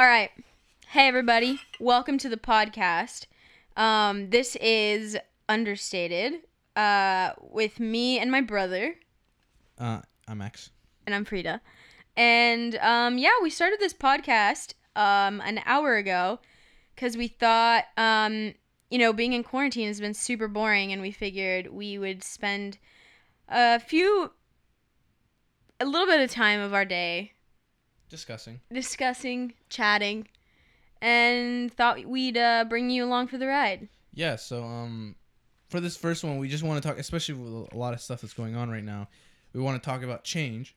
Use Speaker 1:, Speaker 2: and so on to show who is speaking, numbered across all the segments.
Speaker 1: All right. Hey, everybody. Welcome to the podcast. Um, this is Understated uh, with me and my brother,
Speaker 2: Uh, I'm Max.
Speaker 1: and I'm Frida. And um, yeah, we started this podcast um, an hour ago because we thought, um, you know, being in quarantine has been super boring, and we figured we would spend a few, a little bit of time of our day
Speaker 2: Discussing.
Speaker 1: discussing, chatting, and thought we'd uh, bring you along for the ride.
Speaker 2: Yeah. So um, for this first one, we just want to talk, especially with a lot of stuff that's going on right now. We want to talk about change,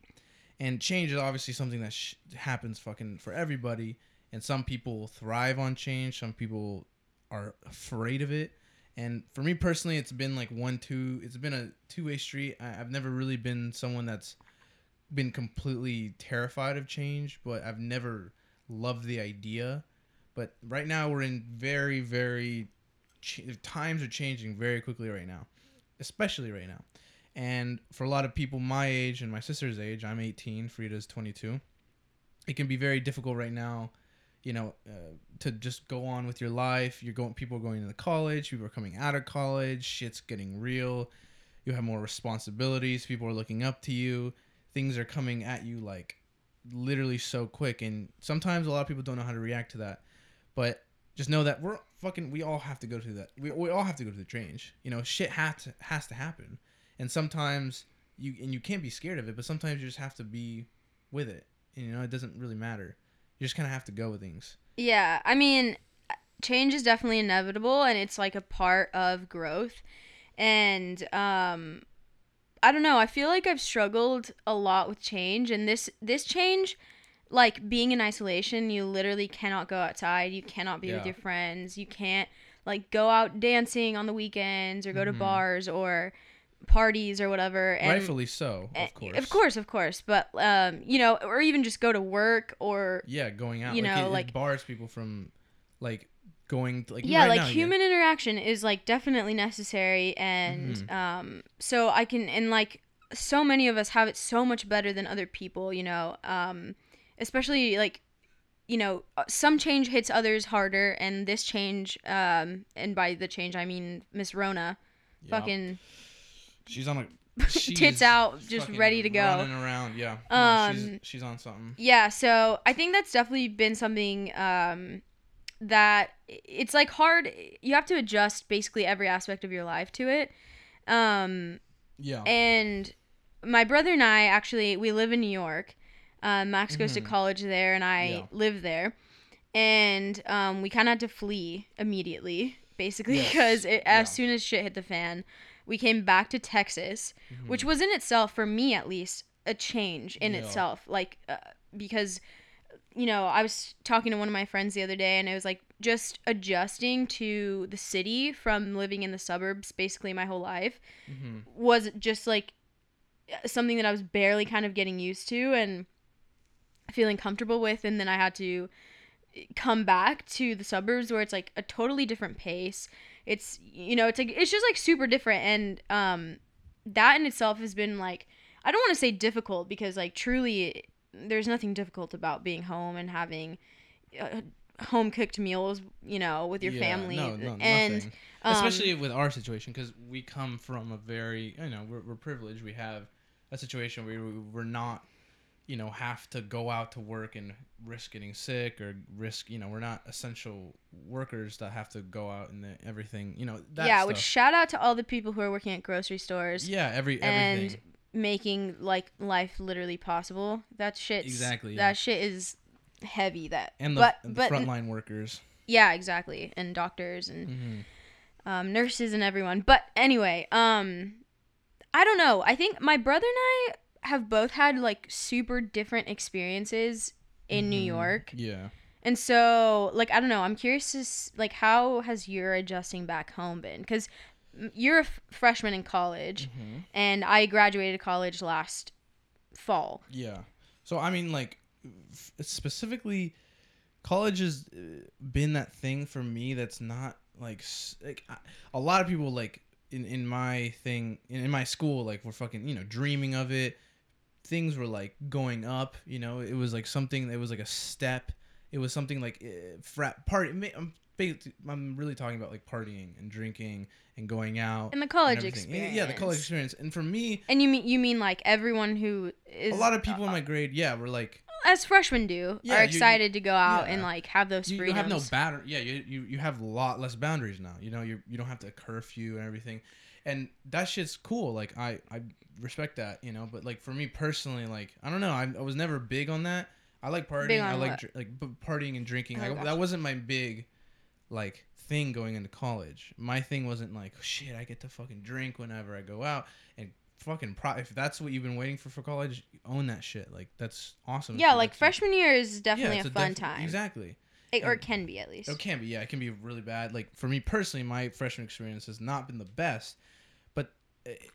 Speaker 2: and change is obviously something that sh- happens fucking for everybody. And some people thrive on change. Some people are afraid of it. And for me personally, it's been like one two. It's been a two way street. I- I've never really been someone that's been completely terrified of change, but I've never loved the idea. But right now we're in very very ch- times are changing very quickly right now, especially right now. And for a lot of people my age and my sister's age, I'm 18, Frida's 22. It can be very difficult right now, you know, uh, to just go on with your life. You're going, people are going into college, people are coming out of college, shit's getting real. You have more responsibilities. People are looking up to you. Things are coming at you like literally so quick, and sometimes a lot of people don't know how to react to that. But just know that we're fucking. We all have to go through that. We, we all have to go through the change. You know, shit has to, has to happen, and sometimes you and you can't be scared of it. But sometimes you just have to be with it. And, you know, it doesn't really matter. You just kind of have to go with things.
Speaker 1: Yeah, I mean, change is definitely inevitable, and it's like a part of growth. And um, I don't know. I feel like I've struggled a lot with change, and this this change, like being in isolation, you literally cannot go outside. You cannot be with your friends. You can't like go out dancing on the weekends or go to
Speaker 2: Mhm.
Speaker 1: bars or parties or whatever. And
Speaker 2: Rightfully so,
Speaker 1: Eh,
Speaker 2: of course.
Speaker 1: Of course, of course. But um, you know, or even just go to work or
Speaker 2: Yeah, going out.
Speaker 1: You
Speaker 2: like,
Speaker 1: know,
Speaker 2: it,
Speaker 1: like-
Speaker 2: it bars people from like going to, like
Speaker 1: yeah,
Speaker 2: right
Speaker 1: like
Speaker 2: now,
Speaker 1: human interaction is like definitely necessary and
Speaker 2: Mm-hmm.
Speaker 1: um so I can and like so many of us have it so much better than other people, you know. Um especially like you know, uh, some change hits others harder and this change um and by the change I mean Miss Rona
Speaker 2: Yeah.
Speaker 1: fucking
Speaker 2: She's on a
Speaker 1: tits out just ready to go.
Speaker 2: Running around, yeah. No, she's
Speaker 1: Um,
Speaker 2: she's on something.
Speaker 1: Yeah, so I think that's definitely been something um, that it's like hard. You have to adjust basically every aspect of your life to it. Um,
Speaker 2: Yeah.
Speaker 1: and my brother and I actually we live in New York. Um, Max goes to
Speaker 2: Mhm.
Speaker 1: college there, and I
Speaker 2: Yeah.
Speaker 1: live there. And um, we kind of had to flee immediately, basically,
Speaker 2: Yes.
Speaker 1: because it,
Speaker 2: Yeah.
Speaker 1: as soon as shit hit the fan, we came back to Texas,
Speaker 2: Mhm.
Speaker 1: which was in itself, for me at least, a change in
Speaker 2: Yeah.
Speaker 1: itself. Like, uh, because, you know, I was talking to one of my friends the other day, and it was like just adjusting to the city from living in the suburbs basically my whole life
Speaker 2: Mhm.
Speaker 1: was just like something that I was barely kind of getting used to and feeling comfortable with and then I had to come back to the suburbs where it's like a totally different pace. It's you know, it's like it's just like super different and um that in itself has been like I don't want to say difficult because like truly there's nothing difficult about being home and having uh, home cooked meals, you know, with your
Speaker 2: Yeah,
Speaker 1: family
Speaker 2: No, no,
Speaker 1: and um,
Speaker 2: Especially with our situation, because we come from a very, you know, we're, we're privileged. We have a situation where we- we're not, you know, have to go out to work and risk getting sick or risk, you know, we're not essential workers that have to go out and everything, you know,
Speaker 1: yeah,
Speaker 2: stuff.
Speaker 1: which shout out to all the people who are working at grocery stores.
Speaker 2: yeah, every
Speaker 1: and
Speaker 2: everything.
Speaker 1: Making like life literally possible. That shit
Speaker 2: Exactly,
Speaker 1: That
Speaker 2: yeah.
Speaker 1: shit is heavy. That
Speaker 2: and the,
Speaker 1: but
Speaker 2: and the
Speaker 1: but
Speaker 2: frontline workers.
Speaker 1: yeah, exactly, and doctors and
Speaker 2: hmm
Speaker 1: um, nurses and everyone. But anyway, um, I don't know. I think my brother and I have both had like super different experiences in New
Speaker 2: Mhm.
Speaker 1: York,
Speaker 2: Yeah.
Speaker 1: and so like I don't know. I'm curious to like how has your adjusting back home been? Because you're a f- freshman in college,
Speaker 2: hmm
Speaker 1: and I graduated college last fall.
Speaker 2: Yeah. So I mean, like f- specifically, college has uh, been that thing for me that's not like s- like I- a lot of people like in in my thing in, in my school like were fucking you know dreaming of it. Things were like going up. You know, it was like something that was like a step it was something like uh, frat party. I'm, I'm really talking about like partying and drinking and going out.
Speaker 1: And the college
Speaker 2: and
Speaker 1: experience.
Speaker 2: Yeah, the college experience. And for me,
Speaker 1: And you mean you mean like everyone who is
Speaker 2: a lot of people in uh, my grade, yeah, were like,
Speaker 1: as freshmen do
Speaker 2: Yeah,
Speaker 1: are
Speaker 2: you-
Speaker 1: excited to go out
Speaker 2: yeah.
Speaker 1: and like have those
Speaker 2: you, you have no boundary. Yeah, you, you you have a lot less boundaries now. You know, you you don't have to curfew and everything, and that shit's cool. Like I I respect that. You know, but like for me personally, like I don't know. I, I was never big on that. I like partying. I like dr- like partying and drinking.
Speaker 1: Oh,
Speaker 2: Like, that wasn't my big like thing going into college. My thing wasn't like shit. I get to fucking drink whenever I go out and fucking pro. If that's what you've been waiting for for college, own that shit. Like that's awesome.
Speaker 1: yeah, like freshman year is definitely
Speaker 2: it's
Speaker 1: a fun
Speaker 2: defi-
Speaker 1: time.
Speaker 2: Exactly.
Speaker 1: It- or it can be at least.
Speaker 2: It can be, yeah. It can be really bad. Like for me personally, my freshman experience has not been the best, but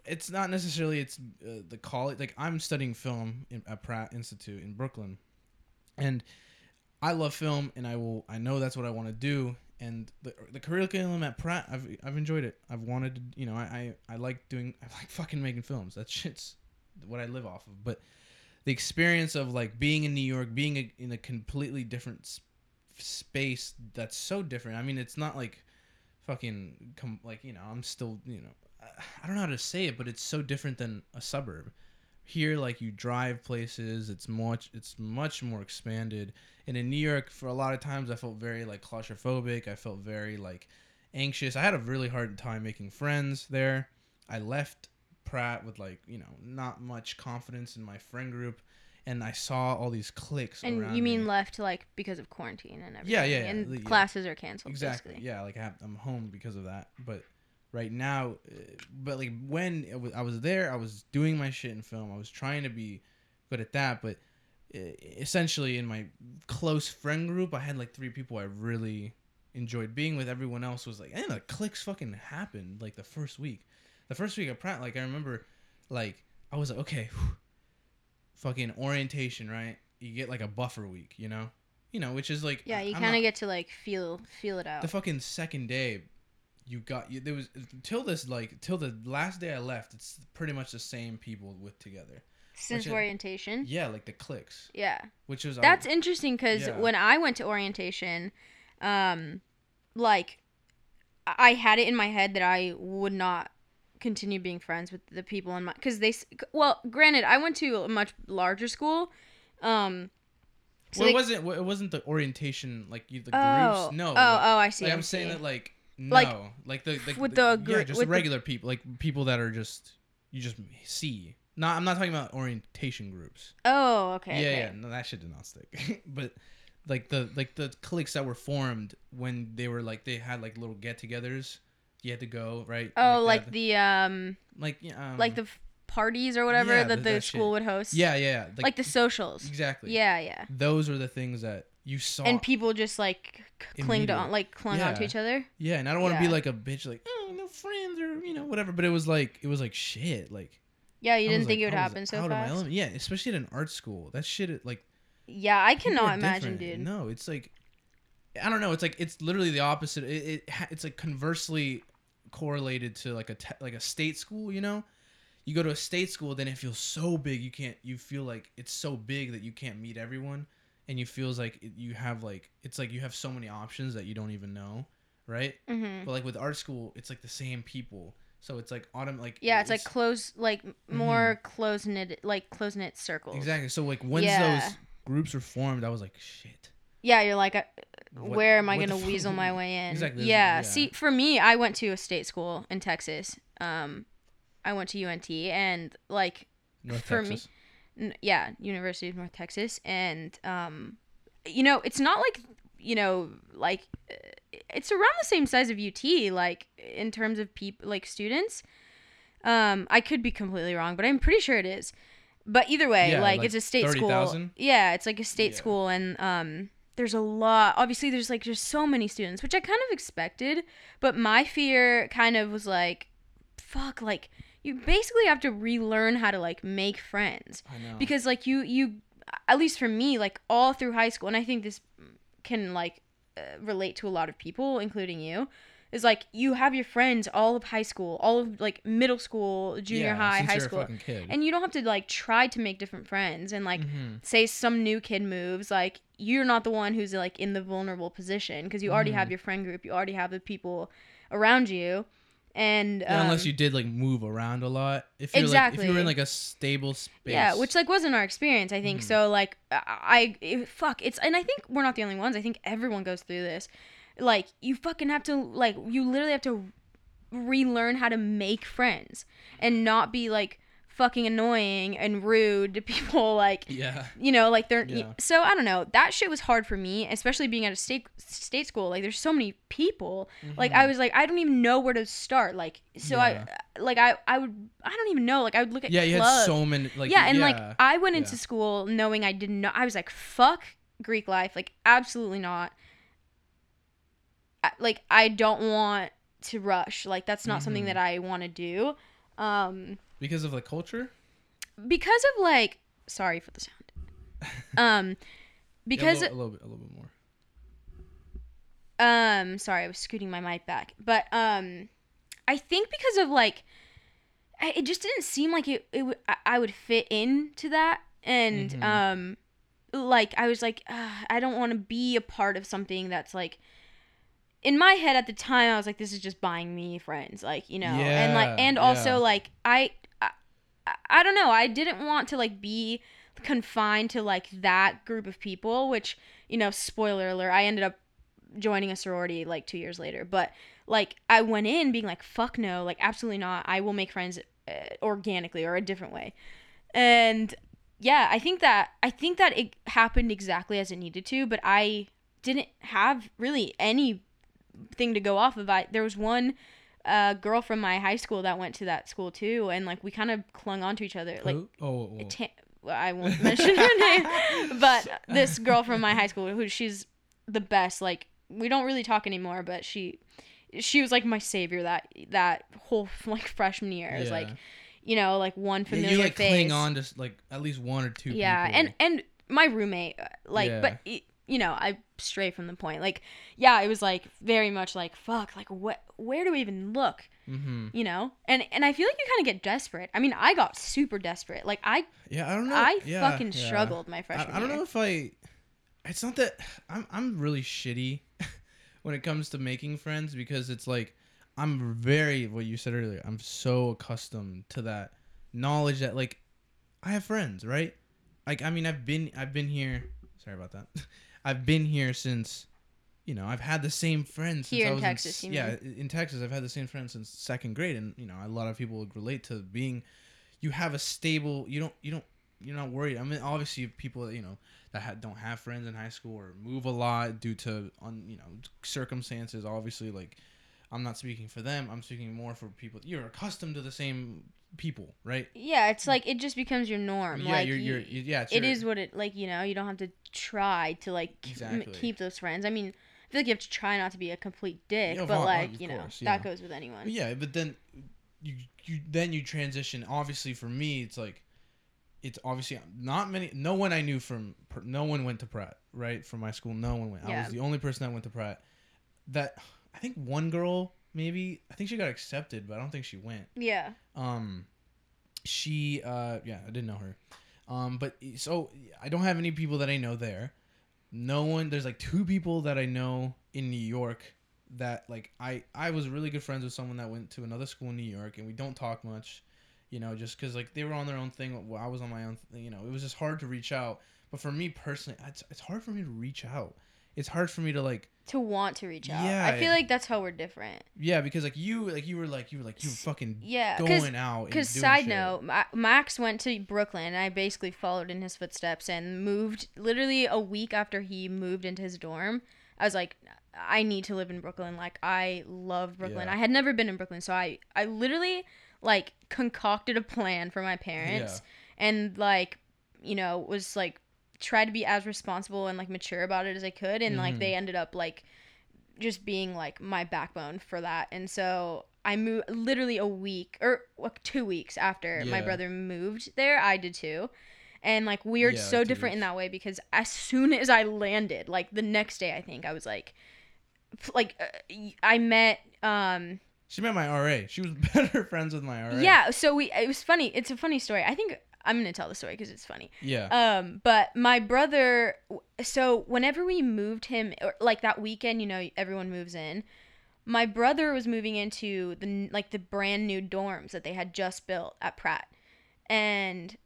Speaker 2: it's not necessarily it's uh, the college. Like I'm studying film in, at Pratt Institute in Brooklyn, and I love film, and I will. I know that's what I want to do. And the the curriculum at Pratt, I've I've enjoyed it. I've wanted to, you know, I I, I like doing. I like fucking making films. That shit's what I live off of. But the experience of like being in New York, being a, in a completely different s- space that's so different. I mean, it's not like fucking com- like you know. I'm still you know. I- I don't know how to say it, but it's so different than a suburb. Here, like you drive places, it's much it's much more expanded. And in New York, for a lot of times, I felt very like claustrophobic. I felt very like anxious. I had a really hard time making friends there. I left Pratt with like you know not much confidence in my friend group, and I saw all these cliques.
Speaker 1: and
Speaker 2: around
Speaker 1: you mean
Speaker 2: me.
Speaker 1: like like because of quarantine and everything.
Speaker 2: Yeah, yeah, yeah,
Speaker 1: And
Speaker 2: yeah.
Speaker 1: classes are canceled.
Speaker 2: exactly
Speaker 1: Basically.
Speaker 2: yeah like I have, i'm home because of that but right now uh, but like when it was, i was there i was doing my shit in film. I was trying to be good at that but uh, essentially in my close friend group i had like three people i really enjoyed being with. Everyone else was like and the cliques fucking happened like the first week. The first week of pratt like i remember like i was like okay whew, fucking orientation right? You get like a buffer week you know? You know which is like
Speaker 1: Yeah, you kind of get to like feel feel it out.
Speaker 2: the fucking second day you got you there was till this like till the last day i left it's pretty much the same people with together
Speaker 1: Since
Speaker 2: which is-
Speaker 1: orientation.
Speaker 2: yeah like the cliques
Speaker 1: Yeah.
Speaker 2: which was
Speaker 1: That's interesting because
Speaker 2: Yeah.
Speaker 1: when I went to orientation, um, like I had it in my head that I would not continue being friends with the people in my because they well granted I went to a much larger school, um. So
Speaker 2: well, it wasn't it wasn't the orientation like you the
Speaker 1: oh,
Speaker 2: groups no
Speaker 1: oh
Speaker 2: like,
Speaker 1: oh I see
Speaker 2: like, i'm saying that like no
Speaker 1: Like,
Speaker 2: like, the, the
Speaker 1: with
Speaker 2: the,
Speaker 1: the
Speaker 2: yeah just
Speaker 1: with the-
Speaker 2: regular people like people that are just you just see not i'm not talking about orientation groups
Speaker 1: oh okay
Speaker 2: yeah,
Speaker 1: okay.
Speaker 2: yeah, no, that shit did not stick. but like the like the cliques that were formed when they were like they had like little get-togethers. You had to go right.
Speaker 1: oh like
Speaker 2: had-
Speaker 1: the um
Speaker 2: like yeah, um,
Speaker 1: like the f- parties or whatever
Speaker 2: yeah,
Speaker 1: that
Speaker 2: the-
Speaker 1: the,
Speaker 2: that
Speaker 1: school
Speaker 2: shit.
Speaker 1: would host
Speaker 2: yeah yeah like,
Speaker 1: like, the socials
Speaker 2: exactly
Speaker 1: yeah yeah
Speaker 2: Those were the things that you saw.
Speaker 1: and people just like clinged on like clung on to each other
Speaker 2: yeah, and I don't want to be like a bitch like oh no friends or you know whatever. But it was like it was like shit like.
Speaker 1: yeah you
Speaker 2: I
Speaker 1: didn't think
Speaker 2: like,
Speaker 1: it would happen so
Speaker 2: out of my
Speaker 1: fast.
Speaker 2: Yeah, especially at an art school. That shit like
Speaker 1: yeah i cannot imagine dude
Speaker 2: No, it's like I don't know. It's like it's literally the opposite. It, it it's like conversely correlated to like a te- like a state school. You know, you go to a state school, then it feels so big. You can't. You feel like it's so big that you can't meet everyone, and you feels like you have like it's like you have so many options that you don't even know, right?
Speaker 1: hmm
Speaker 2: But like with art school, it's like the same people. So it's like autumn like
Speaker 1: yeah it's, like close like m-
Speaker 2: Mhm.
Speaker 1: more close knit like close knit circles
Speaker 2: exactly. So like once
Speaker 1: Yeah.
Speaker 2: those groups were formed, I was like shit.
Speaker 1: yeah you're like uh,
Speaker 2: What-
Speaker 1: where am i gonna weasel my way in
Speaker 2: Exactly,
Speaker 1: yeah.
Speaker 2: yeah.
Speaker 1: see for me i went to a state school in texas um i went to unt and like
Speaker 2: North
Speaker 1: For me-
Speaker 2: Texas.
Speaker 1: N- yeah, University of North Texas, and um, you know, it's not like you know, like uh, it's around the same size of UT, like in terms of people, like students. Um, I could be completely wrong, but I'm pretty sure it is. But either way,
Speaker 2: Yeah,
Speaker 1: like,
Speaker 2: like
Speaker 1: it's a state school.
Speaker 2: 30,000?
Speaker 1: Yeah, it's like a state
Speaker 2: Yeah.
Speaker 1: school, and um, there's a lot. Obviously, there's like just so many students, which I kind of expected. But my fear kind of was like, fuck, like you basically have to relearn how to like make friends
Speaker 2: I know.
Speaker 1: because like you you at least for me like all through high school and i think this can like uh, relate to a lot of people including you is like you have your friends all of high school, all of like middle school, junior
Speaker 2: Yeah,
Speaker 1: high, high school. And you don't have to like try to make different friends and like
Speaker 2: Mhm.
Speaker 1: say some new kid moves like you're not the one who's like in the vulnerable position because you already
Speaker 2: Mhm.
Speaker 1: have your friend group, you already have the people around you. And
Speaker 2: Yeah, unless
Speaker 1: um,
Speaker 2: you did like move around a lot. If you're like if you were in like a stable space.
Speaker 1: Yeah, which like wasn't our experience. I think
Speaker 2: Mhm.
Speaker 1: so. Like I, I it- fuck it's, and I think we're not the only ones. I think everyone goes through this. Like you fucking have to like you literally have to relearn how to make friends and not be like fucking annoying and rude to people. Like
Speaker 2: yeah.
Speaker 1: you know, like they're
Speaker 2: Yeah.
Speaker 1: so I don't know. That shit was hard for me, especially being at a state state school. Like there's so many people. Like I was like I don't even know where to start. Like so
Speaker 2: Mm-hmm. Yeah.
Speaker 1: I like I I would I don't even know. Like I would look at
Speaker 2: Yeah, you had so many like
Speaker 1: yeah, and like. I went into
Speaker 2: Yeah.
Speaker 1: school knowing I didn't know. I was like, "Fuck Greek life!" Like, absolutely not. Like, I don't want to rush. Like, that's not something
Speaker 2: Mhm.
Speaker 1: that I want to do. Um,
Speaker 2: because of the culture.
Speaker 1: because of like, sorry for the sound. Um,
Speaker 2: Yeah,
Speaker 1: because
Speaker 2: a, little, a little bit, a little bit more.
Speaker 1: um, sorry, I was scooting my mic back, but um, I think because of like, I- it just didn't seem like it. It would I- would fit into that, and
Speaker 2: Mhm.
Speaker 1: um, like I was like, I don't want to be a part of something that's like. In my head at the time, I was like, "This is just buying me friends," like you know, and like, and also
Speaker 2: yeah.
Speaker 1: like I, I, don't know, I didn't want to like be confined to like that group of people, which you know, spoiler alert, I ended up joining a sorority like two years later. But like I went in being like, fuck no, like absolutely not. I will make friends uh, organically or a different way. And yeah, I think that I think that it happened exactly as it needed to, but I didn't have really anything to go off of. I there was one uh, girl from my high school that went to that school too, and like we kind of clung on to each other. Like
Speaker 2: oh, oh.
Speaker 1: I won't mention her name, but this girl from my high school, who she's the best. Like we don't really talk anymore, but she, she was like my savior that that whole like freshman year. It was like you know like one
Speaker 2: Yeah,
Speaker 1: familiar
Speaker 2: you like
Speaker 1: face.
Speaker 2: cling on to like at least one or two.
Speaker 1: yeah,
Speaker 2: people.
Speaker 1: and and my roommate, uh, like,
Speaker 2: Yeah.
Speaker 1: but it, you know, I stray from the point. Like, yeah, it was like very much like fuck, like what, where do we even look?
Speaker 2: hmm
Speaker 1: You know, and and I feel like you kind of get desperate. I mean, I got super desperate. Like I
Speaker 2: yeah, I don't know.
Speaker 1: I
Speaker 2: yeah,
Speaker 1: fucking
Speaker 2: yeah.
Speaker 1: struggled my
Speaker 2: I,
Speaker 1: freshman
Speaker 2: I don't
Speaker 1: year.
Speaker 2: know if I. It's not that I'm. I'm really shitty when it comes to making friends because it's like I'm very what you said earlier. I'm so accustomed to that knowledge that like I have friends, right? Like I mean, I've been I've been here. Sorry about that. I've been here since. You know, I've had the same friends since
Speaker 1: Here
Speaker 2: I
Speaker 1: in
Speaker 2: was
Speaker 1: Texas,
Speaker 2: in, yeah, in Texas, I've had the same friends since second grade, and you know, a lot of people would relate to being. You have a stable. You don't. You don't. You're not worried. I mean, obviously, people that you know that ha- don't have friends in high school or move a lot due to on you know circumstances. Obviously, like I'm not speaking for them. I'm speaking more for people. You're accustomed to the same people, right?
Speaker 1: Yeah, it's like it just becomes your norm.
Speaker 2: yeah,
Speaker 1: like
Speaker 2: you're,
Speaker 1: you-
Speaker 2: you're, you yeah. It's
Speaker 1: it
Speaker 2: your-
Speaker 1: is what it like. You know, you don't have to try to like m-
Speaker 2: Exactly.
Speaker 1: keep those friends. I mean, I feel like you have to try not to be a complete dick,
Speaker 2: Yeah,
Speaker 1: but like you know,
Speaker 2: yeah.
Speaker 1: that goes with anyone.
Speaker 2: Yeah, but then you you then you transition. Obviously, for me, it's like it's obviously not many. No one I knew from no one went to Pratt, right? From my school, no one went. I was the only person that went to Pratt. That I think one girl maybe I think she got accepted, but I don't think she went.
Speaker 1: Yeah.
Speaker 2: Um, she uh yeah, I didn't know her. Um, but so I don't have any people that I know there. No one. There's like two people that I know in New York that like I I was really good friends with someone that went to another school in New York, and we don't talk much. You know, just because like they were on their own thing, I was on my own. Thing, you know, it was just hard to reach out. But for me personally, it's, it's hard for me to reach out. It's hard for me to like
Speaker 1: To want to reach out.
Speaker 2: Yeah,
Speaker 1: I feel like that's how we're different.
Speaker 2: yeah because like you like you were like you were like you were fucking
Speaker 1: Yeah,
Speaker 2: going out and
Speaker 1: Because side
Speaker 2: shit.
Speaker 1: note, Max went to Brooklyn, and I basically followed in his footsteps and moved. Literally a week after he moved into his dorm, I was like, I need to live in Brooklyn. Like I love Brooklyn.
Speaker 2: Yeah.
Speaker 1: I had never been in Brooklyn, so I I literally like concocted a plan for my parents, and like you know was like tried to be as responsible and like mature about it as I could, and like
Speaker 2: Mhm.
Speaker 1: they ended up like just being like my backbone for that. And so I moved literally a week or like two weeks after my brother moved there. I did too. And like we are
Speaker 2: Yeah,
Speaker 1: so
Speaker 2: like two
Speaker 1: different in that way because as soon as I landed, like the next day, I think I was like, like uh, I met um
Speaker 2: She met my RA. She was better friends with my RA.
Speaker 1: yeah, so we it was funny. It's a funny story. I think I'm going to tell the story cuz it's funny.
Speaker 2: Yeah.
Speaker 1: Um, but my brother, so whenever we moved him, or like that weekend, you know, everyone moves in. My brother was moving into the like the brand new dorms that they had just built at Pratt, and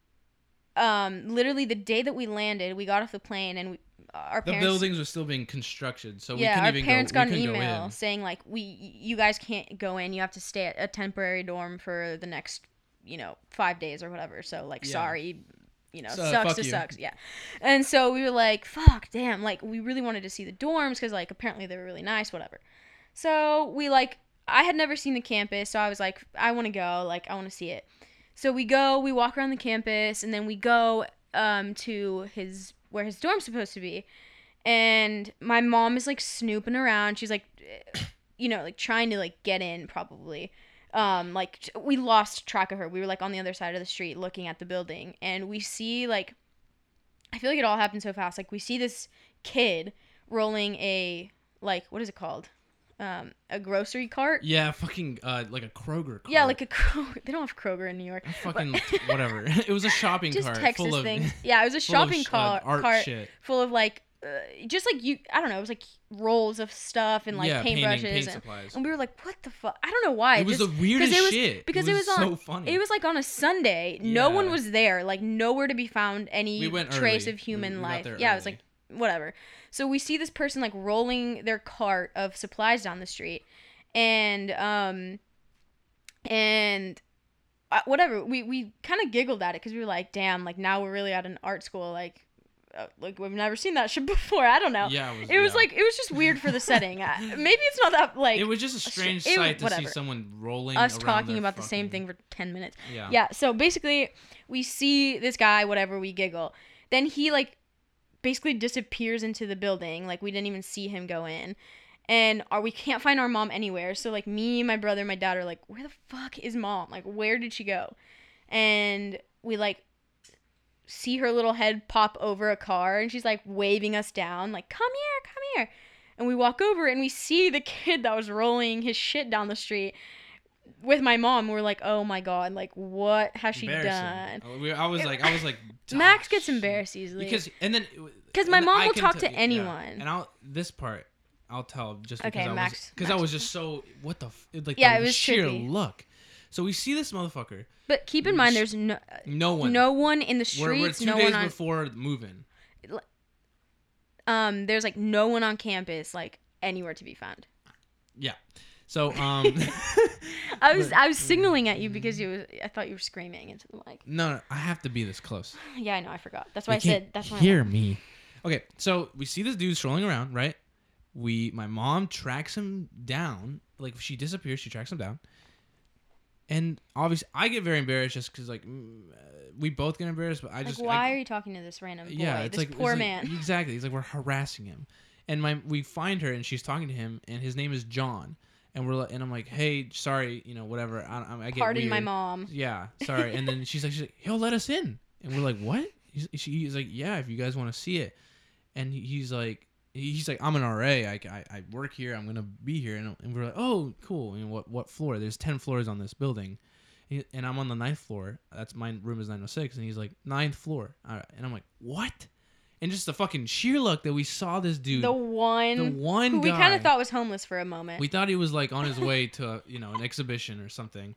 Speaker 1: um, literally the day that we landed, we got off the plane and we, our
Speaker 2: the buildings were still being constructed, so we
Speaker 1: yeah, our
Speaker 2: even
Speaker 1: parents
Speaker 2: go.
Speaker 1: got an email
Speaker 2: in.
Speaker 1: saying like we you guys can't go in. You have to stay at a temporary dorm for the next you know five days or whatever. So like
Speaker 2: Yeah.
Speaker 1: sorry, you know
Speaker 2: So,
Speaker 1: sucks to
Speaker 2: you.
Speaker 1: sucks. Yeah, and so we were like fuck, damn, like we really wanted to see the dorms because like apparently they were really nice, whatever. So we like I had never seen the campus, so I was like I want to go, like I want to see it. So we go, we walk around the campus, and then we go um, to his where his dorm's supposed to be. And my mom is like snooping around. She's like, you know, like trying to like get in probably. Um, like we lost track of her. We were like on the other side of the street looking at the building, and we see like, I feel like it all happened so fast. Like we see this kid rolling a like what is it called? Um, a grocery cart.
Speaker 2: Yeah, fucking uh, like a Kroger. Cart.
Speaker 1: Yeah, like a Kroger. They don't have Kroger in New York.
Speaker 2: fucking whatever. it was a shopping
Speaker 1: Just
Speaker 2: cart
Speaker 1: Texas
Speaker 2: full of.
Speaker 1: Yeah, it was a
Speaker 2: full of
Speaker 1: shopping
Speaker 2: uh,
Speaker 1: cart,
Speaker 2: art
Speaker 1: cart
Speaker 2: shit.
Speaker 1: full of like, uh, just like you. I don't know. It was like rolls of stuff and like
Speaker 2: yeah,
Speaker 1: paintbrushes,
Speaker 2: paint
Speaker 1: and,
Speaker 2: supplies.
Speaker 1: and we were like, "What the fuck?" I don't know why.
Speaker 2: it was
Speaker 1: just,
Speaker 2: the weirdest
Speaker 1: it was-
Speaker 2: shit.
Speaker 1: because
Speaker 2: it
Speaker 1: it
Speaker 2: was,
Speaker 1: was
Speaker 2: so
Speaker 1: on-
Speaker 2: funny.
Speaker 1: It was like on a Sunday. No one was there. Like nowhere to be found. Any
Speaker 2: We
Speaker 1: trace
Speaker 2: early.
Speaker 1: of human
Speaker 2: We- we
Speaker 1: life. Yeah, it was like whatever. So we see this person like rolling their cart of supplies down the street, and um, and uh, whatever. We we kind of giggled at it because we were like, damn, like now we're really at an art school. Like, like we've never seen that shit before. I don't know.
Speaker 2: Yeah, it was.
Speaker 1: It was
Speaker 2: yeah.
Speaker 1: like it was just weird for the setting. Uh, Maybe it's not that like
Speaker 2: it was just a
Speaker 1: str-
Speaker 2: strange
Speaker 1: it-
Speaker 2: sight to see someone rolling.
Speaker 1: us talking about the same thing for 10 minutes.
Speaker 2: Yeah.
Speaker 1: Yeah, so basically we see this guy whatever we giggle. Then he like basically disappears into the building like we didn't even see him go in. And our, we can't find our mom anywhere. So like me, my brother, my dad are like, "Where the fuck is mom? Like where did she go?" And we like see her little head pop over a car and she's like waving us down like, "Come here, come here." And we walk over and we see the kid that was rolling his shit down the street with my mom. We're like, oh my god, like what has she done?
Speaker 2: I was like, I was like,
Speaker 1: Max
Speaker 2: "Ah,
Speaker 1: gets embarrassed easily
Speaker 2: because and then, because
Speaker 1: my mom
Speaker 2: I
Speaker 1: will talk to
Speaker 2: yeah.
Speaker 1: anyone.
Speaker 2: and I'll this part I'll tell just because
Speaker 1: Okay,
Speaker 2: I was
Speaker 1: Max-
Speaker 2: because I was just so what the f- like
Speaker 1: Yeah,
Speaker 2: the
Speaker 1: it was
Speaker 2: sheer
Speaker 1: trippy.
Speaker 2: look. So we see this motherfucker.
Speaker 1: But keep in mind, there's no
Speaker 2: No one.
Speaker 1: no one in the
Speaker 2: streets. We're,
Speaker 1: we're
Speaker 2: two
Speaker 1: no
Speaker 2: days
Speaker 1: one on.
Speaker 2: before moving.
Speaker 1: Um, there's like no one on campus, like anywhere to be found.
Speaker 2: Yeah. So um.
Speaker 1: I was I was signaling at you because you was I thought you were screaming into the mic.
Speaker 2: no, no, I have to be this close.
Speaker 1: Yeah, I know. I forgot. That's why
Speaker 2: You
Speaker 1: I said. That's why. I
Speaker 2: hear me. Okay, so we see this dude strolling around, right? We, my mom tracks him down. Like she disappears, she tracks him down. And obviously, I get very embarrassed just because, like, mm, we both get embarrassed. But I
Speaker 1: Like,
Speaker 2: just,
Speaker 1: why
Speaker 2: I,
Speaker 1: are you talking to this random boy?
Speaker 2: yeah, it's
Speaker 1: this
Speaker 2: like it's
Speaker 1: poor
Speaker 2: like-
Speaker 1: man.
Speaker 2: Exactly, he's like we're harassing him, and my we find her and she's talking to him, and his name is John, and we're like, and I'm like, hey, sorry, you know, whatever. I, I, I get
Speaker 1: Pardon my mom.
Speaker 2: Yeah, sorry. And then she's like, she's like, he'll let us in. And we're like, what? He's, he's like, yeah, if you guys want to see it. And he's like, he's like, I'm an RA. I, I, I work here. I'm gonna be here. And, and we're like, oh, cool. And what what floor? There's ten floors on this building. And I'm on the ninth floor. That's my room is 906. And he's like, ninth floor. All right. And I'm like, what? And just the fucking sheer luck that we saw this dude.
Speaker 1: The one,
Speaker 2: the one
Speaker 1: who we kind of thought was homeless for a moment.
Speaker 2: we thought he was like on his way to uh, you know an exhibition or something.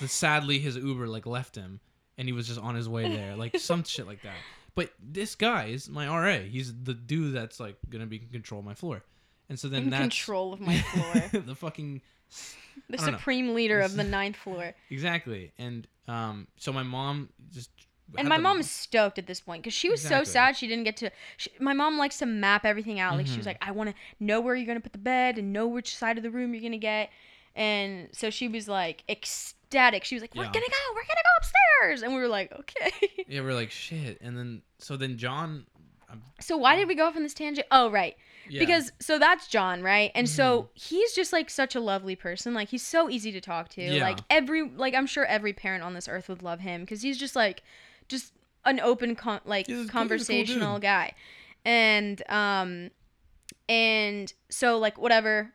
Speaker 2: But sadly, his Uber like left him, and he was just on his way there, like some shit like that. But this guy is my RA. He's the dude that's like gonna be in control of my floor, and so then
Speaker 1: in
Speaker 2: that's
Speaker 1: control of my floor.
Speaker 2: the fucking
Speaker 1: the
Speaker 2: don't know.
Speaker 1: supreme leader of the ninth floor.
Speaker 2: exactly. And um, so my mom just
Speaker 1: And my
Speaker 2: the-
Speaker 1: mom is stoked at this point because she was so sad she didn't get to. She, my mom likes to map everything out. Like she was
Speaker 2: Mhm.
Speaker 1: like, I want to know where you're gonna put the bed and know which side of the room you're gonna get. And so she was like ecstatic. She was like, "We're
Speaker 2: Yeah.
Speaker 1: gonna go. We're gonna go upstairs." And we were like, "Okay."
Speaker 2: yeah, we're like shit. And then so then John, um,
Speaker 1: so why did we go off on this tangent? Oh, right.
Speaker 2: yeah,
Speaker 1: Because so that's John, right? And
Speaker 2: Mm-hmm.
Speaker 1: so he's just like such a lovely person. Like he's so easy to talk to.
Speaker 2: Yeah.
Speaker 1: Like every like I'm sure every parent on this earth would love him because he's just like just an open con- like
Speaker 2: He's a cool- he's a cool
Speaker 1: conversational
Speaker 2: dude.
Speaker 1: guy. And um And so like whatever,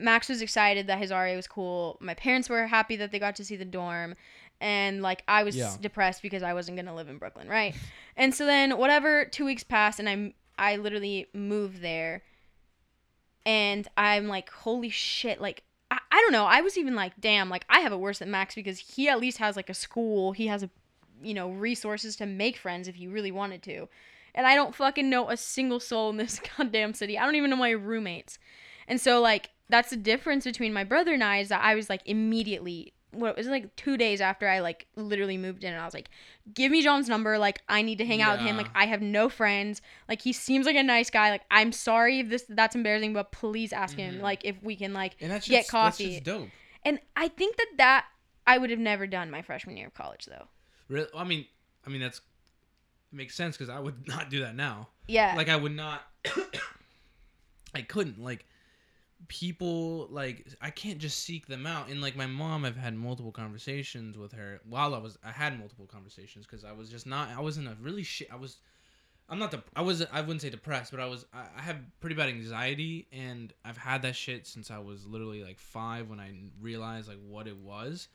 Speaker 1: Max was excited that his RA was cool. My parents were happy that they got to see the dorm. And like I was
Speaker 2: Yeah.
Speaker 1: depressed because I wasn't gonna live in Brooklyn, right? and so then whatever, two weeks passed, and I'm I literally moved there, and I'm like, holy shit, like I, I don't know. I was even like, damn, like I have it worse than Max because he at least has like a school. He has a, you know, resources to make friends if you really wanted to. And I don't fucking know a single soul in this goddamn city. I don't even know my roommates. And so like that's the difference between my brother and I is that I was like immediately what was it like two days after I like literally moved in and I was like, give me John's number. Like I need to hang out with him. Like I have no friends. Like he seems like a nice guy. Like I'm sorry if this that's embarrassing, but please ask him
Speaker 2: Mhm.
Speaker 1: like if we can like
Speaker 2: And that's
Speaker 1: Get
Speaker 2: just,
Speaker 1: coffee.
Speaker 2: That's just dope.
Speaker 1: and I think that that I would have never done my freshman year of college though.
Speaker 3: Really? I mean, I mean that's makes sense because I would not do that now.
Speaker 1: Yeah.
Speaker 3: Like I would not.
Speaker 2: I couldn't like people like I can't just seek them out. And like my mom I've had multiple conversations with her while I was I had multiple conversations because I was just not I was in a really shit I was I'm not the I was I wouldn't say depressed but I was I, I have pretty bad anxiety and I've had that shit since I was literally like five when I realized like what it was.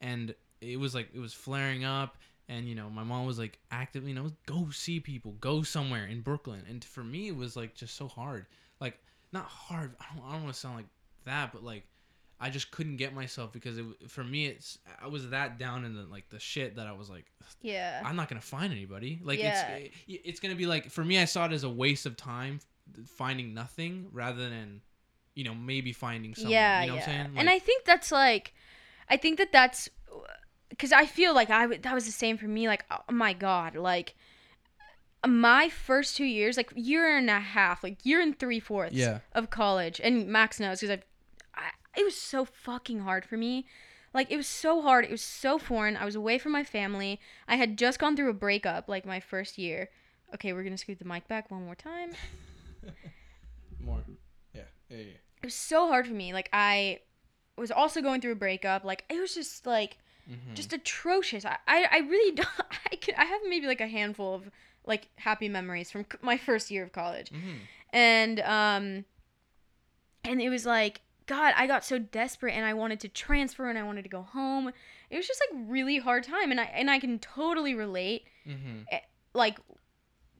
Speaker 2: And it was like it was flaring up and you know my mom was like actively you know go see people go somewhere in brooklyn. And for me it was like just so hard not hard i don't, I don't want to sound like that but like i just couldn't get myself because it for me it's i was that down in the like the shit that i was like
Speaker 1: yeah.
Speaker 2: i'm not gonna find anybody like
Speaker 1: Yeah.
Speaker 2: it's it's gonna be like for me i saw it as a waste of time finding nothing rather than you know maybe finding something
Speaker 1: yeah,
Speaker 2: you know
Speaker 1: yeah.
Speaker 2: what i'm saying
Speaker 1: and I think that's like, I think that that's, because I feel like I that was the same for me. Like, oh my god, like my first two years, like year and a half, like year and three fourths
Speaker 2: Yeah.
Speaker 1: of college, and Max knows because I've, I, it was so fucking hard for me. Like it was so hard. It was so foreign. I was away from my family. I had just gone through a breakup, like my first year. Okay, we're gonna scoot the mic back one more time.
Speaker 2: more yeah yeah yeah
Speaker 1: it was so hard for me. Like I was also going through a breakup. Like it was just like
Speaker 2: Mhm.
Speaker 1: just atrocious. I, I, I really don't. I could I have maybe like a handful of like happy memories from my first year of college,
Speaker 2: Mhm.
Speaker 1: and um, and it was like God, I got so desperate and I wanted to transfer and I wanted to go home. It was just like really hard time, and I and I can totally relate
Speaker 2: Mhm.
Speaker 1: like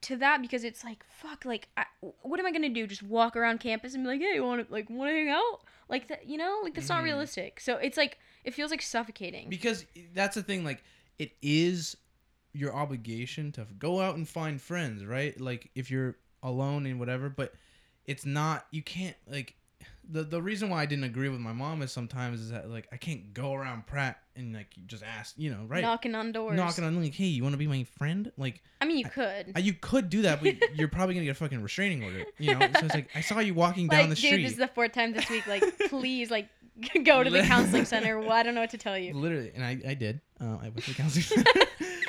Speaker 1: to that because it's like fuck like I, what am i gonna do just walk around campus and be like hey you want to like want to hang out like that you know like that's not
Speaker 2: Mhm.
Speaker 1: realistic so it's like it feels like suffocating
Speaker 2: because that's the thing like it is your obligation to go out and find friends right? Like if you're alone and whatever but it's not you can't like the the reason why I didn't agree with my mom is sometimes is that like I can't go around Pratt and like just ask you know right?
Speaker 1: Knocking on doors.
Speaker 2: Knocking on like hey you want to be my friend? Like
Speaker 1: i mean you could.
Speaker 2: Uh, you could do that but you're probably gonna get a fucking restraining order you know? So it's like I saw you walking down the
Speaker 1: dude
Speaker 2: street.
Speaker 1: this is the fourth time this week like please like go to the counseling center. Well, i don't know what to tell you.
Speaker 2: Literally, and I, I did. Uh, I went to counseling.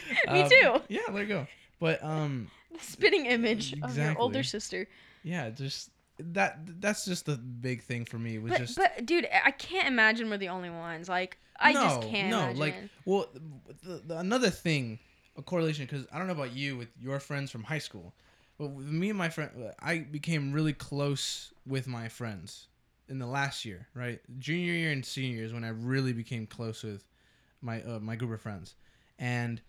Speaker 1: Me
Speaker 2: Um,
Speaker 1: too.
Speaker 2: Yeah, there you go. But um,
Speaker 1: the spitting image of your older sister
Speaker 2: yeah, just that. That's just the big thing for me. Was
Speaker 1: but
Speaker 2: just
Speaker 1: but dude i can't imagine we're the only ones like i just can't
Speaker 2: no,
Speaker 1: imagine
Speaker 2: like- well, the, the, another thing, a correlation because I don't know about you with your friends from high school, but with me and my friend, I became really close with my friends in the last year, right? Junior year and senior year is when I really became close with my uh, my group of friends, and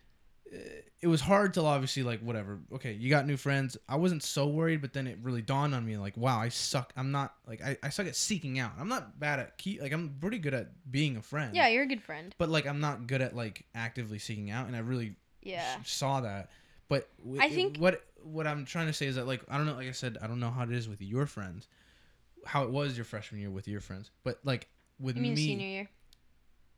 Speaker 2: it was hard to obviously like whatever. Okay, you got new friends. I wasn't so worried, but then it really dawned on me like, wow, I suck. I'm not like I, I suck at seeking out. I'm not bad at keep like I'm pretty good at being a friend
Speaker 1: yeah you're a good friend
Speaker 2: but like I'm not good at like actively seeking out, and I really
Speaker 1: yeah
Speaker 2: saw that. But w-
Speaker 1: I think-
Speaker 2: what what I'm trying to say is that like I don't know, like I said, I don't know how it is with your friends, how it was your freshman year with your friends, but like with
Speaker 1: you mean
Speaker 2: me,
Speaker 1: senior year